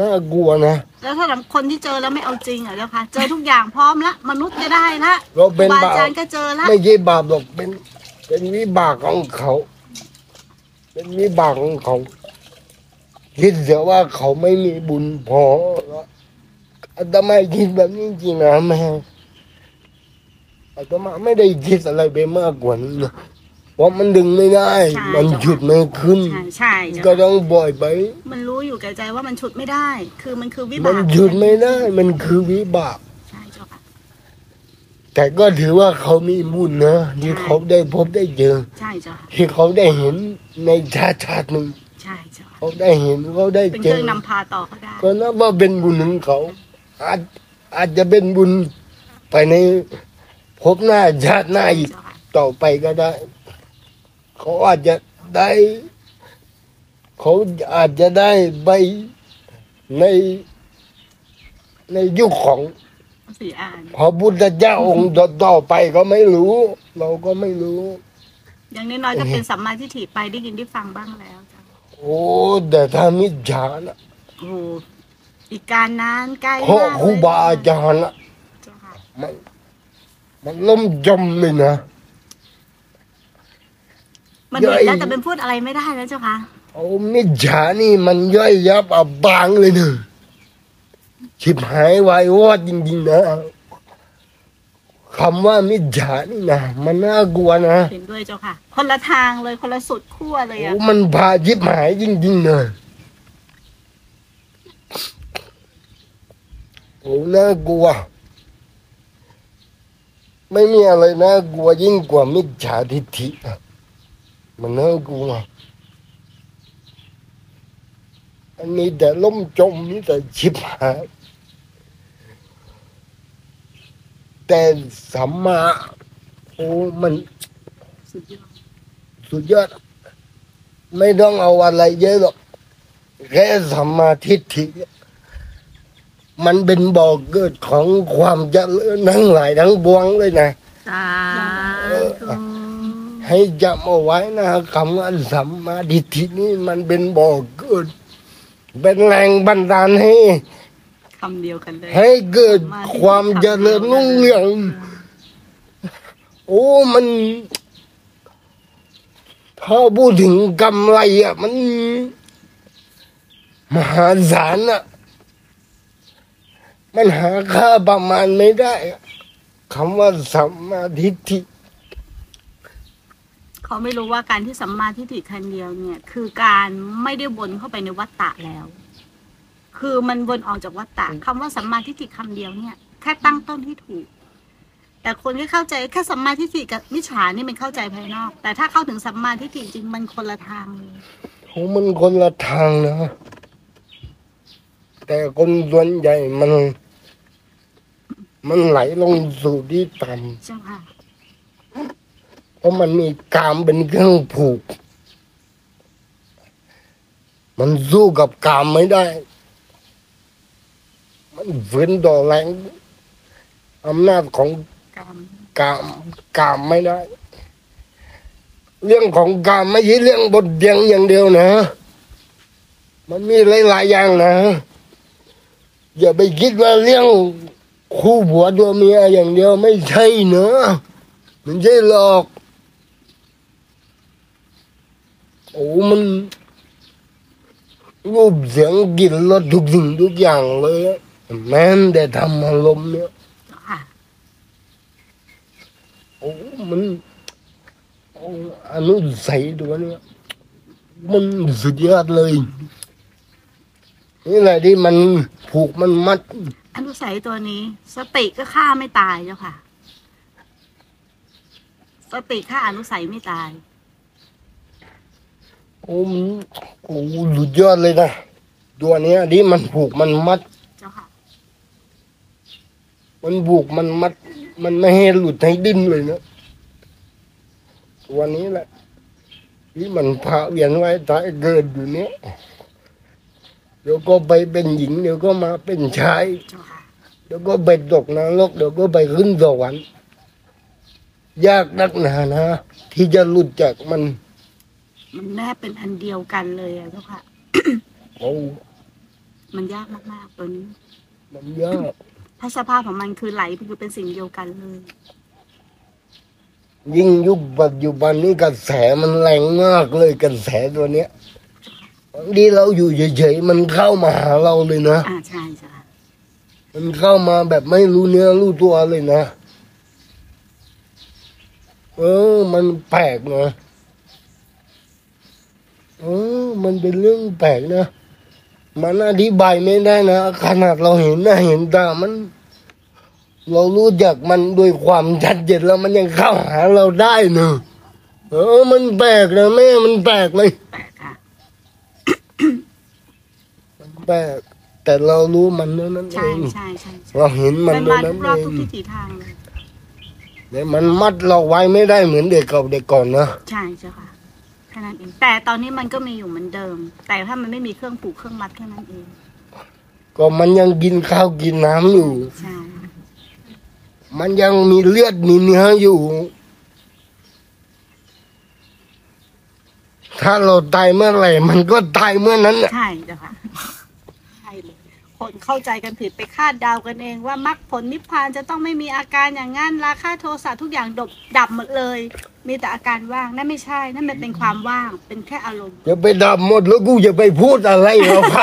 น่ากลัวนะ แล้วถ้าสำหรับคนที่เจอแล้วไม่เอาจริงอะเจ้าค่ะ เจอทุกอย่างพร้อมละ มนุษย์จะได้ละเราเป็นครูบาบาป อาจารย์ก็เจอละ ไม่ใช่บาปหรอกเป็น เป็นวิบากของเขา เป็นวิบากของเขาคิดเสียว่าเขาไม่มีบุญพอแล้วอาตมาคิดแบบนี้จริงนะแม่อาตมาไม่ได้คิดอะไรไปมากกว่านี้นะ เพราะมันดึงไม่ได้มันหยุดไม่ขึ้น ใช่ใช่เจ้าก็ค่ะต้องปล่อยไป มันรู้อยู่แก่ใจว่ามันฉุดไม่ได้ คือมันคือวิมับานกหยุดไม่ได้ มันคือวิบาก ใช่เจ้าค่ะ แต่ก็ถือว่าเขามีบุญนะที่เขาได้พบได้เจอ ใช่เจ้าค่ะที่เขาได้เห็นในชาติชาติหนึ่งใช่เจ้าค่ะเขาได้เห็นเขาได้เป็นเจเครื่อองนำพาต่อเขาได้ ก็นับว่าเป็นบุญของเขาอาจอาจจะเป็นบุญไปในภพหน้าชาติหน้าอีกเจ้าค่ะต่อไปก็ได้ เขาอาจจะได้เขาอาจจะได้ไปในในยุคของสี่อ่านพระพุทธเจ้าองค์ต่อๆไปก็ไม่รู้ เราก็ไม่รู้ อย่างน้อยๆก็เป็นสัมมาทิฏฐิไปได้ยินได้ฟังบ้างแล้วเจ้าโอ้แต่ถ้ามิจฉานะโอ้โหอีกการนานไกลเพราะมากครูบาอาจารย์นะเจ้าค่ะมันมันล่มจมเลยนะ มันเห็นย่แล้วอยแต่เป็นพูดอะไรไม่ได้แล้วเจ้าค่ะโอ้มิจฉานี่มันย่อยยับอับบางเลยเนอะชิบหายวายวอดจริงๆนะคำว่ามิจฉานี่นะมันน่ากลัวนะเห็นด้วยเจ้าค่ะ คนละทางเลยคนละสุดขั้วเลยโอ้อะมันพาชิบหายจริงๆนะโอ้น่ากลัว ไม่มีอะไรน่ากลัวยิ่งกว่ามิจฉาทิฏฐิอะ มันน่ากลัวอันนี้แต่ล่มจมนี่แต่ชิบหายแต่สัมมาโอ้มันสุดยอดสุดยอด ไม่ต้องเอาอะไรเยอะหรอกแค่สัมมาทิฏฐิมันเป็นบ่อเกิดของความเจริญทั้งหลายทั้งปวงเลยนะ สา ให้จำเอาไว้นะคำว่าสัมมาทิฏฐินี่มันเป็นบ่อเกิด เป็นแรงบันดาลให้ คำเดียวกันเลยให้เกิดความเจริญรุ่งเรือง โอ้มันถ้าพูดถึงกำไรอะ มัน มหาศาลอะ มันหาค่าประมาณไม่ได้อะคำว่าสัมมาทิฏฐิ เขาไม่รู้ว่าการที่สัมมาทิฏฐิคันเดียวเนี่ย คือการไม่ได้วนเข้าไปในวัฏฏะแล้ว คือมันวนออกจากวัฏฏะคำว่าสัมมาทิฏฐิคำเดียวเนี่ยแค่ตั้งต้นให้ถูก แต่คนที่เข้าใจแค่สัมมาทิฏฐิกับมิจฉานี่มันเข้าใจภายนอก แต่ถ้าเข้าถึงสัมมาทิฏฐิจริงมันคนละทางเลยโอ้มันคนละทางนะแต่คนส่วนใหญ่มัน มันไหลลงสู่ที่ต่เจ้าค่ะำเพ ราะมันมีกามเป็นเครื่องผูก มันสู้กับกามไม่ได้ มันฝืนต่อแรงอำนาจของกรรมกามกามไม่ได้ เรื่องของกามไม่ใช่เรื่องบทเดียงอย่างเดียวนะ มันมีหลายๆอย่างนะอย่าไปคิดว่าเรื่องคู่ผัวตัวเมียอย่างเดียวไม่ใช่เนอะมันใช่หรอก โอ้มันรูปเสียงกลิ่นรสทุกสิ่งทุกอย่างเลยอะแม้แต่ทำอารมณ์เนี่ยเจ้าค่ะโอ้มันโอ้อนุสัยตัวเนี้ยมันสุดยอดเลย นี่แหละที่มันผูกมันมัด อนุสัยตัวนี้ สติก็ฆ่าไม่ตายเจ้าค่ะ สติฆ่าอนุสัยไม่ตาย โอ้มันโอ้สุดยอดเลยนะตัวเนี้ยที่มันผูกมันมัด เจ้าค่ะมันผูกมันมัด มันไม่ให้หลุดให้ดิ้นเลยนะตัวนี้แหละ ที่มันพาเวียนไว้ตายเกิดอยู่เนี้ยเดี๋ยวก็ไปเป็นหญิง เดี๋ยวก็มาเป็นชายเจ้าค่ะเดี๋ยวก็ไปตกนรกเดี๋ยวก็ไปขึ้นสวรรค์ยากนักหนานะ ที่จะหลุดจากมัน มันแนบเป็นอันเดียวกันเลยอะเจ้าค่ะ โอ้มันยากมากๆตัวนี้มันยากถ้าสภาพของมันคือไหลคือเป็นสิ่งเดียวกันเลย ยิ่งยุคปัจจุบันนี้กระแสมันแรงมากเลยกระแสตัวเนี้ยบางทีเราอยู่เฉยๆมันเข้ามาหาเราเลยนะอ่าใช่ใช่มันเข้ามาแบบไม่รู้เนื้อรู้ตัวเลยนะ เออ มันแปลกนะเออมันเป็นเรื่องแปลกนะ มันอธิบายไม่ได้นะ ขนาดเราเห็นหน้าเห็นตามัน เรารู้จักมันด้วยความชัดเจนแล้วมันยังเข้าหาเราได้เนอะเออ มันแปลกนะแม่มันแปลกเลยแปลกค่ะมันแปลกแต่เรารู้มันเท่านั้นเอใช่งใช่ใช่ใช่เราเห็นมันมันเท่ามานั้ทุนกรอบเอทุกงทิศทางเลยแต่มันมัดเราไว้ไม่ได้เหมือนเด็กเก่าเด็กก่อนนะ ใช่เจ้าค่ะแค่นั้นเองแต่ตอนนี้มันก็มีอยู่เหมือนเดิม แต่ถ้ามันไม่มีเครื่องผูกเครื่องมัดแค่นั้นเอง ก็มันยังกินข้าวกินน้ำอยู่ ใช่ มันยังมีเลือดมีเนื้ออยู่ ถ้าเราตายเมื่อไหร่ มันก็ตายเมื่อนั้นน่ะ ใช่เจ้าค่ะใช่เลเข้าใจกันผิดไปคาดเดากันเอง ว่ามรรคผลนิพพานจะต้องไม่มีอาการอย่างนั้นราคาโทสะทุกอย่างดบดับหมดเลย มีแต่อาการว่างนั่นไม่ใช่ นั่นมันเป็นความว่างเป็นแค่อารมณ์จะไปดับหมดแล้วกูจะไปพูดอะไรกับใคร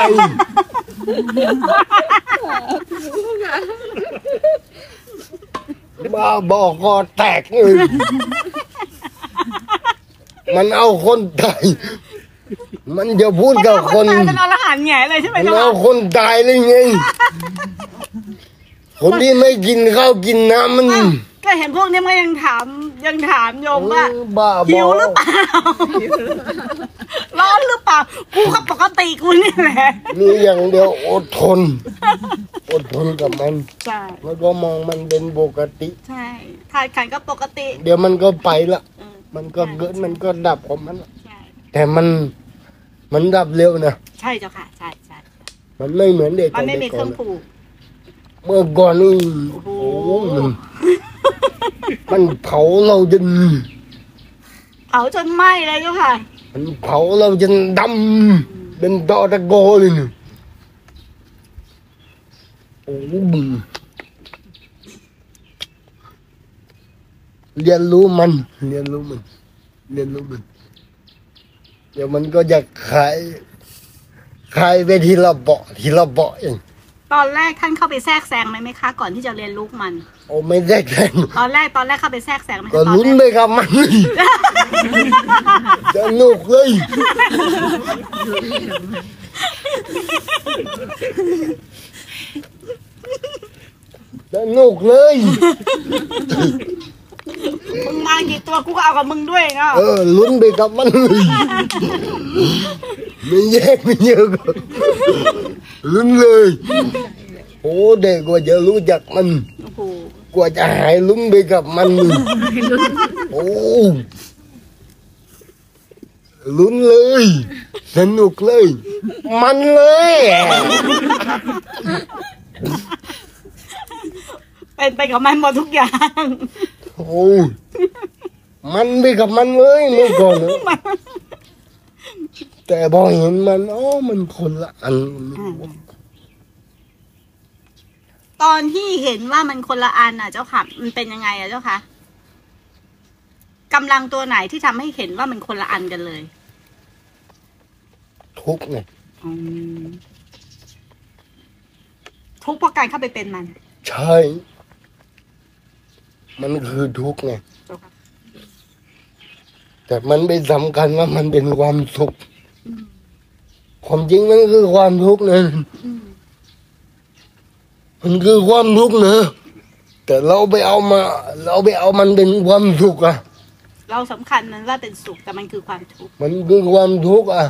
บ้าบอกคอแตกเลยมันเอาคนตาย มันจะพูดกับคนตายเป็นอรหันต์แง่เลยใช่ไหมมันเจ้าเอาค่ะคนตายเลยไง คนที่ไม่กินข้าวกินน้ำมันอ้าวก็เห็นพวกนี้มันยังถามยังถามโยมว่าเออบ้าบหิอวหรือเปล่า ร้อนหรือเปล่า กูก็ปกติกูนี่แหละ มีอย่างเดียวอดทน อดทนกับมัน ใช่ แล้วก็มองมันเป็นปกติ ใช่ถ่ายขันก็ปกติเดี๋ยวมันก็ไปละ เออมันก็เกิดมันก็ดับของมันละใช่ แต่มัน มันดับเร็วนะใช่เจ้าค่ะ ใช่ใช่มันไม่เหมือนเด็กมันไม่มีด็กเคก่รื่ออนงผูกเมื่อก่อนนี่โอ้โหโอ้มันมันเผาเราจนเผาจนไหม้เลยเจ้าค่ะ มันเผาเราจนดำเป็นตอตะโกเลยนี่โอ้บึงเรียนรู้มัน เรียนรู้มัน เรียนรู้มัน เดี๋ยวมันก็จะขายขายไปทีละเบาะทีละเบาะเองปตอนแรกท่านเข้าไปแทรกแซงไหมไหมคะ ก่อนที่จะเรียนรู้มัน โอ้ไม่ได้แข่งตอนแรกตอนแรกเข้าไปแทรกแซงไหมคะก็ตอนลุ้นแรกไปกับมันสนุกเลยสนุกเลย มึงมากี่ตัวกูก็เอากับมึงด้วยเนาะเออลุ้นไปกับมันเลยไม่แยกไม่เยอะก็ลุ้นเลยโอ้เด็กกว่าจะรู้จักมันโอ้โหกว่าจะหายลุ้นไปกับมันโอ้ลุ้นเลย สนุกเลย มันเลยเป็นไปกับมันหมดทุกอย่าง โอ้มันไปกับมันเลยเมื่อก่อนนะแต่พอเห็นมันอ๋อมันคนละอันตอนที่เห็นว่ามันคนละอันอะ เจ้าค่ะ มันเป็นยังไงอะเจ้าค่ะกำลังตัวไหนที่ทำให้เห็นว่ามันคนละอันกันเลยทุกข์ไงอืมทุกข์เพราะการเข้าไปเป็นมัน ใช่ มันคือทุกข์ไงเจ้าค่ะแต่มันไม่สำคัญว่ามันเป็นความสุขความจริงมันคือความทุกข์นะอืมมันคือความทุกข์นะแต่เราไปเอามา เราไปเอามันเป็นความสุขอะเราสำคัญมันว่าเป็นสุขแต่มันคือความทุกข์มันคือความทุกข์อะ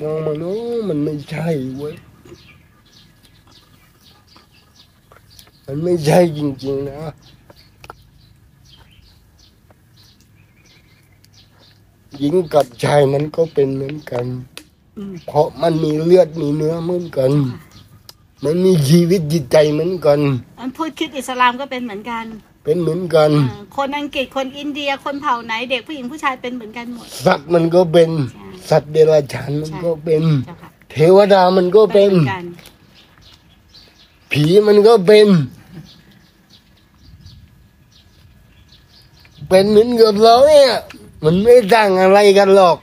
มองมันโอ้มันไม่ใช่เว้ยมันไม่ใช่จริงๆนะ หญิงกับชายมันก็เป็นเหมือนกันอืมเพราะมันมีเลือดมีเนื้อเหมือนกัน มันมีชีวิตจิตใจเหมือนกัน อันพูดคริดอิสลามก็เป็นเหมือนกัน เป็นเหมือนกันเออคนอังกฤษคนอินเดียคนเผ่าไหน เด็กผู้หญิงผู้ชายเป็นเหมือนกันหมด สัตว์มันก็เป็นใช่สัตว์เดรัจฉานมันก็เป็นเจ้าค่ะเทวดามันก็เป็เป็นนเหมือนกันผีมันก็เป็น เป็นเหมือนกับเราเนี่ย มันไม่ต่างอะไรกันหรอก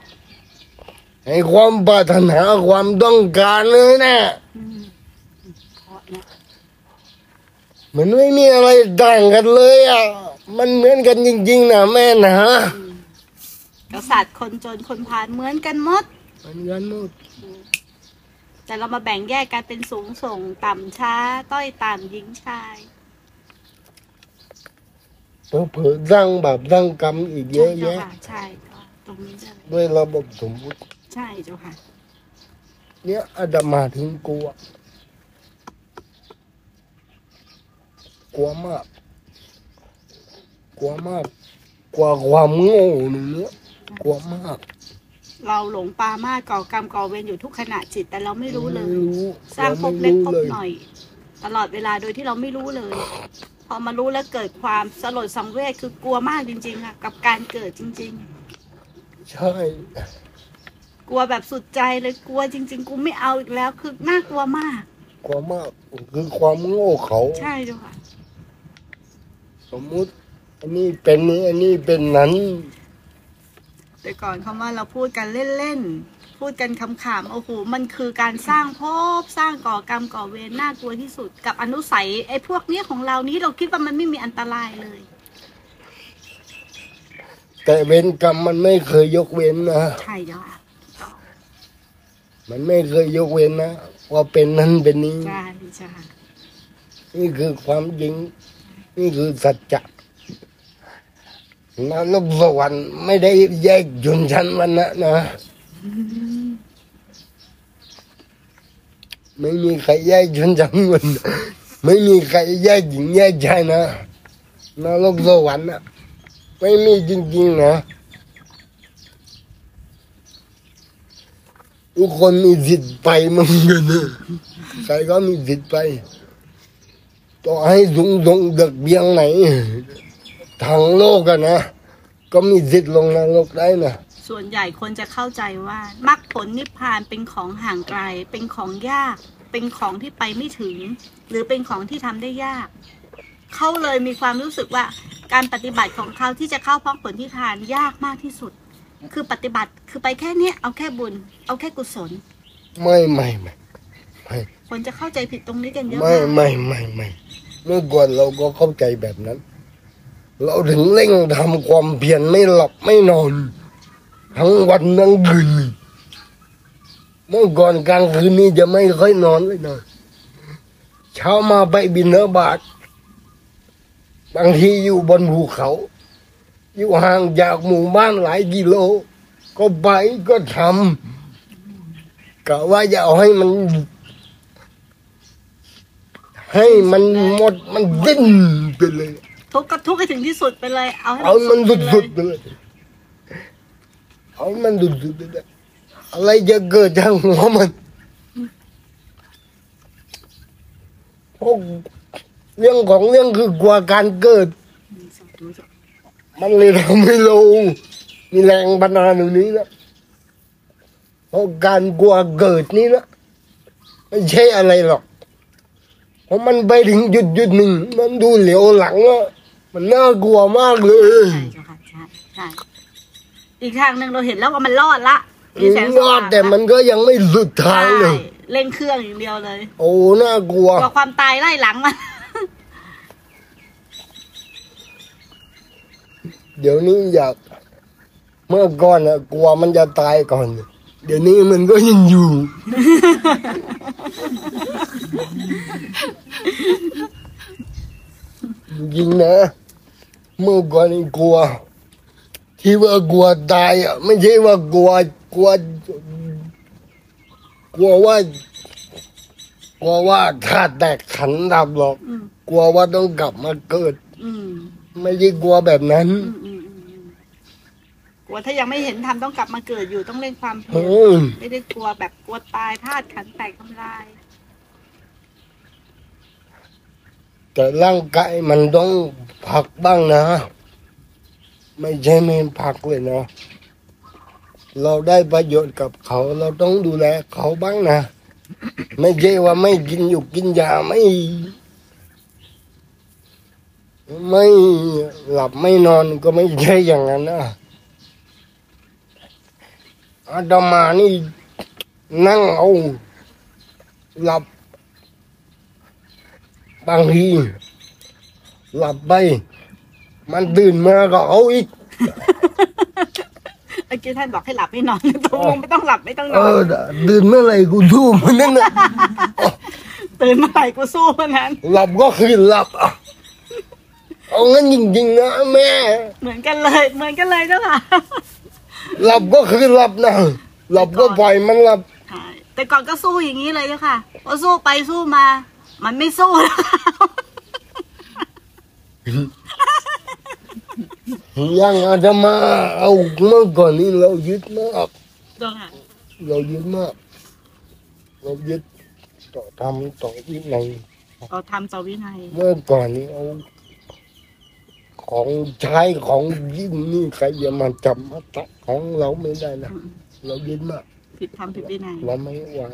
ไอ้ความปรารถนาความต้องการเลยนะอืมเพราะนะมันไม่มีอะไรต่างกันเลยอะ มันเหมือนกันจริง ๆนะแม่นะกษัตริย์คนจนคนพาลเหมือนกันหมด เหมือนกันหมด แต่เรามาแบ่งแยกกันเป็นสูงส่งต่ำช้า ต้อยต่ำหญิงชาย เผื่อๆสร้างบาปสร้างกรรมอีกเยใช่อะเจ้าแยะ ค่ะใช่ค่ะตรงนี้เลยด้วยระบบสมมุติ ใช่เจ้าค่ะ เนี่ยอาตมาถึงกลัว กลัวมาก กลัวมาก กลัวความโง่นี่เนี่ยกลัวมากเราหลงปามาสก่อกรรมก่อเวรอยู่ทุกขณะจิตแต่เราไม่รู้เลย ไม่รู้สร้างภพไม่เล็กรู้ภพเลยหน่อย ตลอดเวลาโดยที่เราไม่รู้เลย พอมารู้แล้วเกิดความสลดสังเวชคือกลัวมากจริง ๆ ค่ะ กับการเกิดจริง ใช่ๆ กลัวแบบสุดใจเลยกลัวจริง ๆ กูไม่เอาอีกแล้ว คือน่ากลัวมากกลัวมากคือความโง่เขา ใช่เจ้าค่ะ สมมุติ อันนี้เป็นนี้อันนี้เป็นนั้น แต่ก่อนคำว่าเราพูดกันเล่น ๆ พูดกันคำๆโอ้โหมันคือการสร้างภพสร้างก่อกรรมก่อเวรน่ากลัวที่สุด กับอนุสัยไอ้พวกเนี้ยของเรานี้เราคิดว่ามันไม่มีอันตรายเลย แต่เวรกรรมมันไม่เคยยกเว้นนะใช่เจ้าค่ะมันไม่เคยยกเว้นนะว่าเป็นนั้นเป็นนี้ ใช่ใช่ค่ะนี่คือความจริง นี่คือสัจจะนรกสวรรค์ไม่ได้แยกชนชั้นวันนะนะ ไม่มีใครแยกชนชั้นวันไม่มีใครแยกหญิงแยกชายนะนรกสวรรค์นะไม่มีจริงๆนะทุกคนมีสิทธิ์ไปเหมึงกันนะใครก็มีสิทธิ์ไปต่อให้สูงส่งเด็กเบียงไหนทางโลกกันนะ ก็มีสิทธิ์ลงนรกได้นะ ส่วนใหญ่คนจะเข้าใจว่ามรรคผลนิพพานเป็นของห่างไกล เป็นของยาก เป็นของที่ไปไม่ถึง หรือเป็นของที่ทำได้ยาก เขาเลยมีความรู้สึกว่าการปฏิบัติของเขาที่จะเข้าพรรคผลนิพพานยากมากที่สุด คือปฏิบัติคือไปแค่เนี้ยเอาแค่บุญ เอาแค่กุศล ไม่ไม่ไม่ไม่คนจะเข้าใจผิดตรงนี้กันเยอะไม่มากไม่ไม่ไม่เมื่อก่อนเราก็เข้าใจแบบนั้น เราถึงเร่งทำความเพียรไม่หลับไม่นอน ทั้งวันทั้งคืนเมื่อก่อนกลางคืนนี้จะไม่ค่อยนอนเลยนะเช้ามาไปบินเนบาตบางทีอยู่บนภูเขา อยู่ห่างจากหมู่บ้านหลายกิโล ก็ไปก็ทำกะว่าจะเอาให้มัน ให้มันหมดมันดิ้นไปเลย ทุกข์ก็ทุกข์ให้ถึงที่สุดไปเลย เอาให้เอามันสุสุดดๆๆไปเลย เอามันสุดๆไปเลยอะไรจะเกิดทางหัวมันพวกเรื่องของเรื่องคือกลัวการเกิด มันเลยทำให้เรามีแรงบันดาลตรงนี้นะเพราะการกลัวเกิดนี้นะไม่ใช่อะไรหรอก เพราะมันไปถึงจุดจุดหนึ่ง มันดูเหลียวหลังอะมันน่ากลัวมากเลยใช่ค่ะใช่ อีกทางหนึ่งเราเห็นแล้วว่ามันรอดละมีแสงสรอว่าดงแต่มันก็ยังไม่สุดทางเลยใช่เร่งเครื่องอย่างเดียวเลยโอ้น่ากลัว กลัวความตายไล่หลังมาเดี๋ยวนี้อยาก เมื่อก่อนอะกลัวมันจะตายก่อน เดี๋ยวนี้มันก็ยังอยู่ จริงๆนะ เมื่อก่อนนี่กลัว ที่ว่ากลัวตายอะไม่ใช่ว่ากลัวกลัวกลัวว่ากลัวว่าถ้าแตกขันดับหรอกอืมกลัวว่าต้องกลับมาเกิด อืมไม่ใช่กลัวแบบนั้น อืมอืมอืมอืมกลัวถ้ายังไม่เห็นทำต้องกลับมาเกิดอยู่ต้องเร่งความเพีเอยรอไม่ได้กลัวแบบกลัวตายธาตุขันธ์แตกทำลาย แต่ร่างกายมันต้องพักบ้างนะ ไม่ใช่ไม่พักเลยนะ เราได้ประโยชน์กับเขา เราต้องดูแลเขาบ้างนะ ไม่ใช่ว่าไม่กินอยู่กินยาไม่ ไม่หลับไม่นอนก็ไม่ใช่อย่างนั้นนะอาตมานี่นั่งเอาหลับบางทีหลับไป มันตื่นมาก็เอาอีก เมื่อกี้ท่านบอกให้หลับให้นอนตกลงไม่ต้องหลับไม่ต้องนเออน อตื่นเมื่อไหร่กูทูบมันนั่นนะตื่นเมื่อไหร่กูสู้เมื่อนั้น หลับก็คือหลับอะเอางั้นจริงๆนะแม่ เหมือนกันเลย เหมือนกันเลยเจ้าค่ะ หลับก็คือหลับนะหลับก็ปล่อยมันหลับ ใช่แต่ก่อนก็สู้อย่างนี้เลยเจ้าค่ะพอสู้ไปสู้มา มันไม่สู้แล้วค่ะ ยังอาจจะมาเอาเมื่อก่อนนี้เรายึดมากเจ้าค่ะเรายึดมาก เรายึดต่อทำต่อวินัยเราทำต่อวินัยเมื่อก่อนนี้เอาของใช้ของยิ่งนี่ใครจะมาจับมาตัดของเราไม่ได้นะเรายึดมาก ผิดทำผิดวินัยเราไม่วาง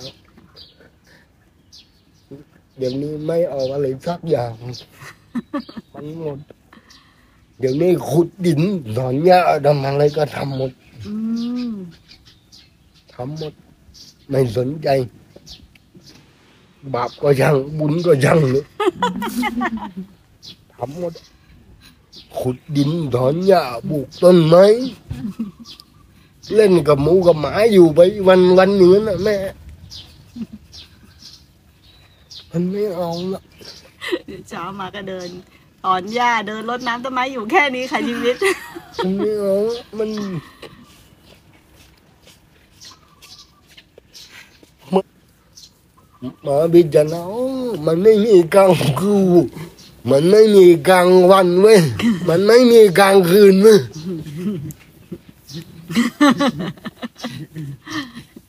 เดี๋ยวนี้ไม่เอาอะไรสักอย่าง มันหมด เดี๋ยวนี้ขุดดินถอนหญ้าทำอะไรก็ทำหมดอืมทำหมด ไม่สนใจ บาปก็ยังบุญก็ยังเลยทำหมด ขุดดินถอนหญ้าปลูกต้นไม้เล่นกับหมูกับหมาอยู่ไปวันวันหนึ่งนะแม่ มันไม่เอาละเช้ามาก็เดิน ถอนหญ้าเดินรดน้ำต้นไม้อยู่แค่นี้ค่ะชีวิต มันไม่เอาละมันหมาบิจารณาโอ้มันไม่มีกลางคืนมันไม่มีกลางวันเว้ยมันไม่มีกลางคืนเว้ย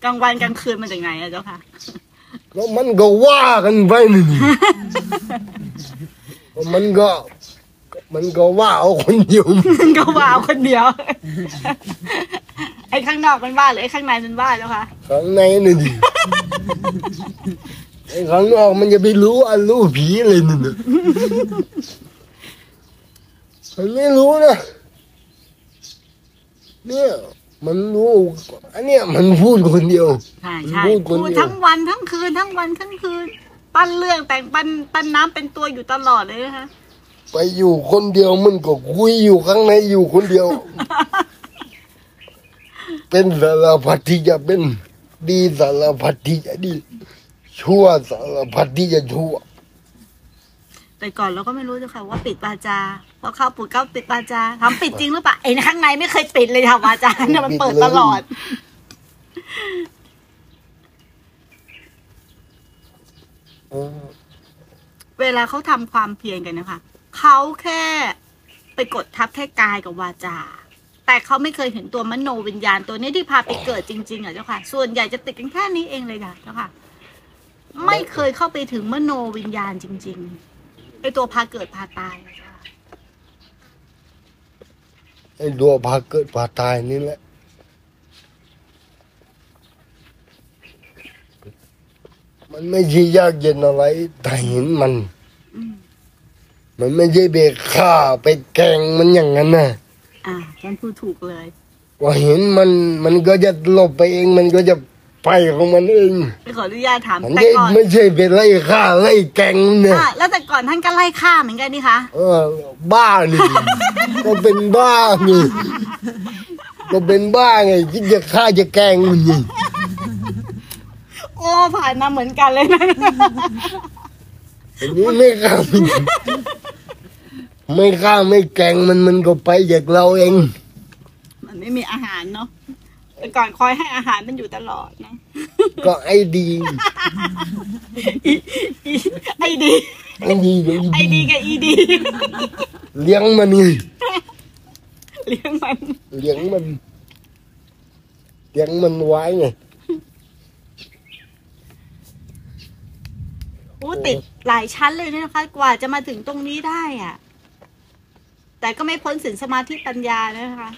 กลางวันกลางคืนมันจากไหนอะเจ้าค่ะ แล้วมันก็ว่ากันไปนี่ มันก็ มันก็ว่าเอาคนเดียวมันก็ว่าเอาคนเดียว ไอ้ข้างนอกมันว่าหรือไอ้ข้างในมันว่าเจ้าค่ะ ข้างในนี่ดิไอ้ข้างนอกมันจะไปรู้อันรู้ผีเลยนี่นะมันไม่รู้นะเนี่ยมันรู้อันเนี้ยมันพูดคนเดียว ใช่ใช่พูดคนพูดเดียว ทั้งวันทั้งคืนทั้งวันทั้งคืน ปั้นเรื่องแต่งปั้นปั้นน้ำเป็นตัวอยู่ตลอดเลยนะคะไปอยู่คนเดียวมันก็คุยอยู่ข้างในอยู่คนเดียว เป็นสารพัดที่จะเป็นดีสารพัดที่จะดี ชั่วสารพัดที่จะชั่ว แต่ก่อนเราก็ไม่รู้เจ้าค่ะว่าปิดวาจาพอเข้าปู่ก็ปิดวาจาทำปิดจริงหรือเปล่าไอ้ข้างในไม่เคยปิดเลยค่ะวาจาเนี่ยมันเปิดตลอด เวลาเขาทำความเพียรกันนะคะเขาแค่ไปกดทับแค่กายกับวาจา แต่เขาไม่เคยเห็นตัวมโนวิญญาณตัวนี้ที่พาไปเกิดจริงๆอะเจ้าค่ะ ส่วนใหญ่จะติดกันแค่นี้เองเลยค่ะเจ้าค่ะ ไม่เคยเข้าไปถึงมโนวิญญาณจริงๆไอตัวพาเกิดพาตายอะค่ะไอ้ตัวพาเกิดพาตายนี่แหละ มันไม่ใช่ยากเย็นอะไร แต่เห็นมันอืมมันไม่ใช่เบรกฆ่าไปแกล้งมันอย่างนั้นนะอ่าฉันพูดถูกเลยว่าเห็นมันมันก็จะหลบไปเอง มันก็จะไปของมันเองขออนุญาตถามมันแต่ไม่ก่อนไม่ใช่เป็นไล่ฆ่าไล่แกล้งเนี่ยอ่าแล้วแต่ก่อนท่านก็ไล่ฆ่าเหมือนกันนี่คะเออ บ้านี่ ก็เป็นบ้าไงก็เป็นบ้าไงคิดจะฆ่าจะแกล้งมันไง โอ้ผ่านมาเหมือนกันเลยนะอันนี้ไม่ฆ่ามันไม่ฆ่าไม่แกล้งมันมันก็ไปจากเราเอง มันไม่มีอาหารเนาะแต่ก่อนคอยให้อาหารมันอยู่ตลอดนะก็ไอ้ดีไอดี ไอ้ดีก็ไอไอ้ดีดีกับอีดี เลี้ยงมันไงเลี้ยงมัน เลี้ยงมัน เลี้ยงมันไว้ไง อ้ติดหลายชั้นเลยนะคะ กว่าจะมาถึงตรงนี้ได้อะ แต่ก็ไม่พ้นสินสมาธิปัญญานะคะ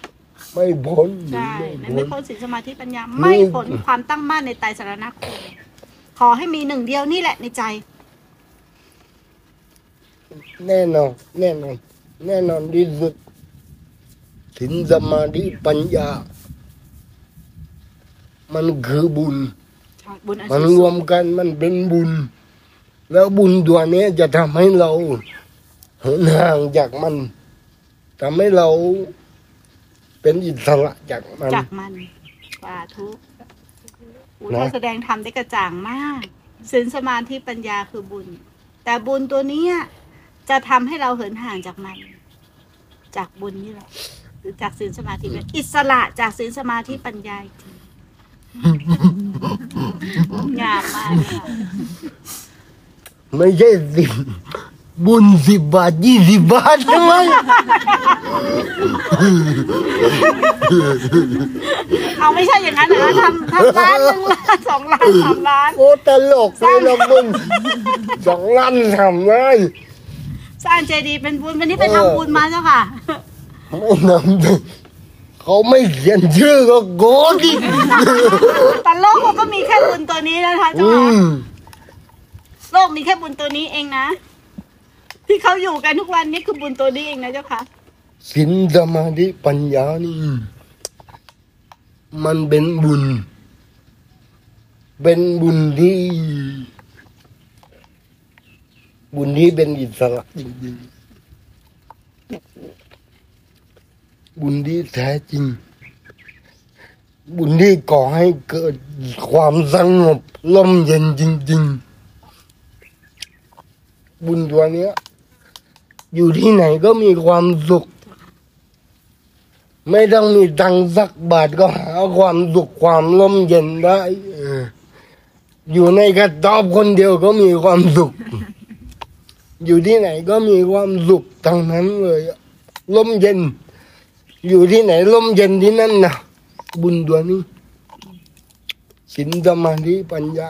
ไม่พ้นใช่ไม่ไม่พ้นพ้นสินสมาธิปัญญา ไม่พ้นความตั้งมั่นในไตรสรณคมขอให้มีหนึ่งเดียวนี่แหละในใจ แน่นอนแน่นอนแน่นอนที่สุดสินสมาธิปัญญา มันคือบุญบุญอันมันสูงรวมกันมันเป็นบุญ แล้วบุญตัวเนี้ยจะทำให้เราเหินห่างจากมันทำให้เราเป็นอิสระจากมัน จากมันสาธุอุนะท่านแสดงธรรมได้กระจ่างมากสินสมาธิปัญญาคือบุญ แต่บุญตัวเนี้ยจะทำให้เราเหินห่างจากมัน จากบุญนี่แหละหรือจากสินสมาธิปัญญาอิสระจากสินสมาธิปัญญาอีกทีงามมากเลยค่ะ ไม่ใช่สิบบุญสิบบาทยี่สิบบาทใช่ไหมเอาไม่ใช่อย่างนั้นนะทำทำล้านหนึ่งล้านสองล้านสามล้าน โอ้ตลกเลยละมึงสองล้านทำเลยสร้างเจดีย์เป็นบุญวันนี้ไปทำบุญมาเจ้าค่ะไม่นำเขาไม่เขียนชื่อก็โกรธอีกแต่โลกเขาก็มีแค่บุญตัวนี้นะคะเจ้าอืค่ะมโลกมีแค่บุญตัวนี้เองนะ ที่เขาอยู่กันทุกวันนี้คือบุญตัวนี้เองนะเจ้าค่ะสินสมาธิปัญญานี่ มันเป็นบุญ เป็นบุญที่ บุญที่เป็นอิสระจริงๆบุญที่แท้จริง บุญที่ก่อให้เกิดความสงบล่มเย็นจริง ๆ บุญตัวเนี้ย อยู่ที่ไหนก็มีความสุข ไม่ต้องมีตังสักบาทก็หาความสุขความลมเย็นได้อยู่ในกระต๊อบคนเดียวก็มีความสุข อยู่ที่ไหนก็มีความสุขทั้งนั้นเลยอะลมเย็น อยู่ที่ไหนลมเย็นที่นั่นนะบุญตัวนี้สินสมาธิปัญญา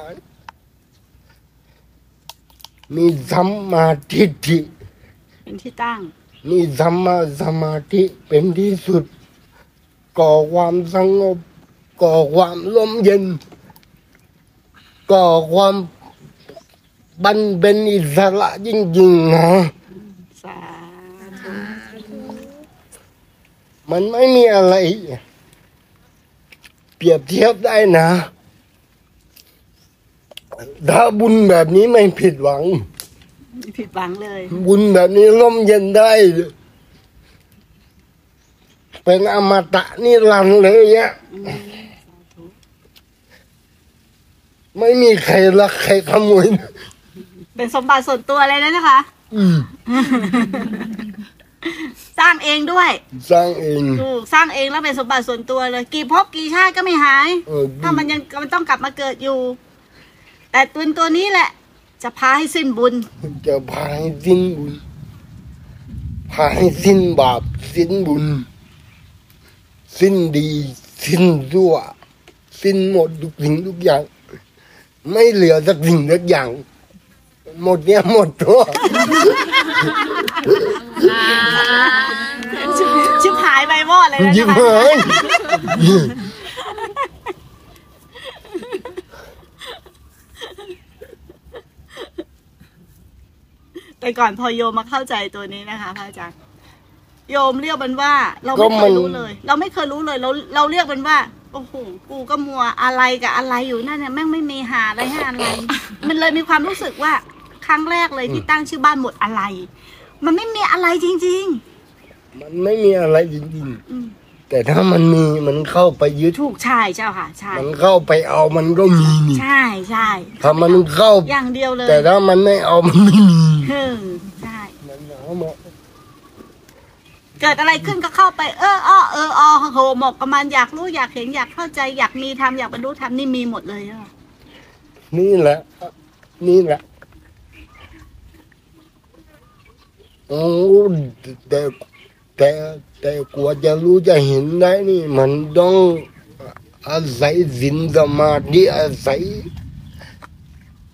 มีสัมมาทิฏฐิเป็นที่ตั้ง มีสัมมาสมาธิเป็นที่สุด ก่อความสงบ ก่อความลมเย็น ก่อความบันเป็นอิสระจริงๆนะสาธุมันไม่มีอะไร เปรียบเทียบได้นะ ถ้าบุญแบบนี้ไม่ผิดหวัง ไม่ผิดหวังเลย บุญแบบนี้ร่มเย็นได้ เป็นอมตะนิรันดร์เลยอะไม่มีใครรักใครขโมยนะเป็นสมบัติส่วนตัวเลยนะนะคะอืมสร้างเองด้วย สร้างเองถูกสร้างเองแล้วเป็นสมบัติส่วนตัวเลย กี่ภพกี่ชาติก็ไม่หายเออถ้ามันยังมันต้องกลับมาเกิดอยู่ แต่ตัวตัวนี้แหละ จะพาให้สิ้นบุญ จะพาให้สิ้นบุญ พาให้สิ้นบาป สิ้นบุญ สิ้นดี สิ้นชั่ว สิ้นหมดทุกสิ่งทุกอย่าง ไม่เหลือสักสิ่งสักอย่าง หมดเนี่ยหมดตัวชิบหายไปวอดเลยนะยิ้มคะหาย แต่ก่อนพอโยมมาเข้าใจตัวนี้นะคะพระอาจารย์โยมเรียกมันว่า เราไม่เคยรู้เลย เราไม่เคยรู้เลยเราเราเรียกมันว่าโอ้โหกูก็มัวอะไรกับอะไรอยู่นั่นเนี่ยแม่งไม่มีหาอะไรให้อะไร มันเลยมีความรู้สึกว่าครั้งแรกเลยที่ตั้งชื่อบ้านหมดอะไร มันไม่มีอะไรจริงมันไม่มีอะไรจริงๆอืมๆ แต่ถ้ามันมีมันเข้าไปยึดถูกใช่เจ้าค่ะ ใช่ มันเข้าไปเอามันก็มีนี่ใช่ใช่ถ้ามันเข้า อย่างเดียวเลย แต่ถ้ามันไม่เอามันไม่มีเออใช่มันเอามาเกิดอะไรขึ้นก็เข้าไป เอออ้อเออออโหหมกกับมันอยากรู้อยากเห็นอยากเข้าใจอยากมีทำอยากบรรลุธรรมนี่มีหมดเลยอะนี่แหละ นี่แหละโอ้แต่ แต่แต่กว่าจะรู้จะเห็นได้นี่ มันต้องอาศัยศีลสมาธิอาศัย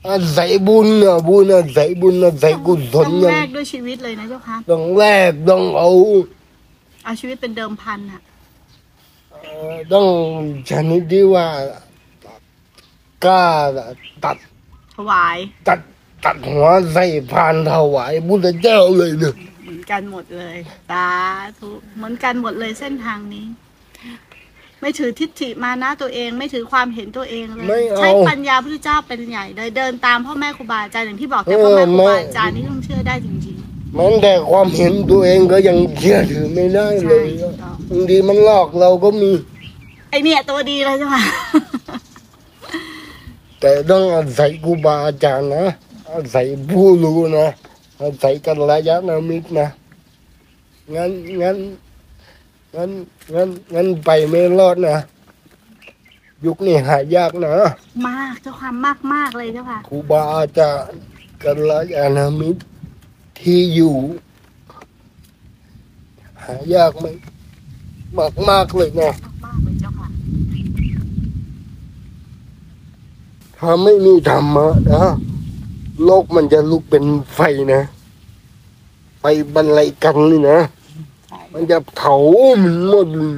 อาศัยบุญนะบุญอาศัยบุญอาศัยกุศต้ลองอย่าแลงกด้วยชีวิตเลยนะเจ้าค่ะต้องแลกต้องเอาเอาชีวิตเป็นเดิมพันอะเอ่อต้องชนิดที่ว่ากล้าตัดถวาย ตัดตัดหัวใส่พานถวายพุทธเจ้าเลยเนอะ เหมือนกันหมดเลยสาธุเหมือนกันหมดเลยเส้นทางนี้ ไม่ถือทิฏฐิมานะตัวเอง ไม่ถือความเห็นตัวเองเลยไม่เอา ใช้ปัญญาพระเจ้าเป็นใหญ่เลยเดินตามพ่อแม่ครูบาอาจารย์อย่างที่บอกแต่พ่อแม่ครูบาอาจารย์นี่ต้องเชื่อได้จริงแมันแต่ความเห็นตัวเองก็ยังเชื่อถือไม่ได้ๆเลใช่ยถูกต้องบางทีมันหลอกเราก็มี ไอเนี่ยตัวดีเลยใช่ไหมแต่ต้องอาศัยครูบาอาจารย์นะอาศัยผู้รู้นะ อาศัยกัลยาณมิตรนะ งั้นงั้นงั้นงั้นงั้นไปไม่รอดนะ ยุคนี้หายากนะ มากเจ้าความมากมากๆเลยเจ้าค่ะครูบาอาจารย์กัลยาณมิตรที่อยู่ หายากไหมมากมากๆเลยนะมากมากๆเลยเจ้าค่ะถ้าไม่มีธรรมะนะ โลกมันจะลุกเป็นไฟนะ ไฟบรรลัยกันเลยนะ มันจะเผามันหมดเลย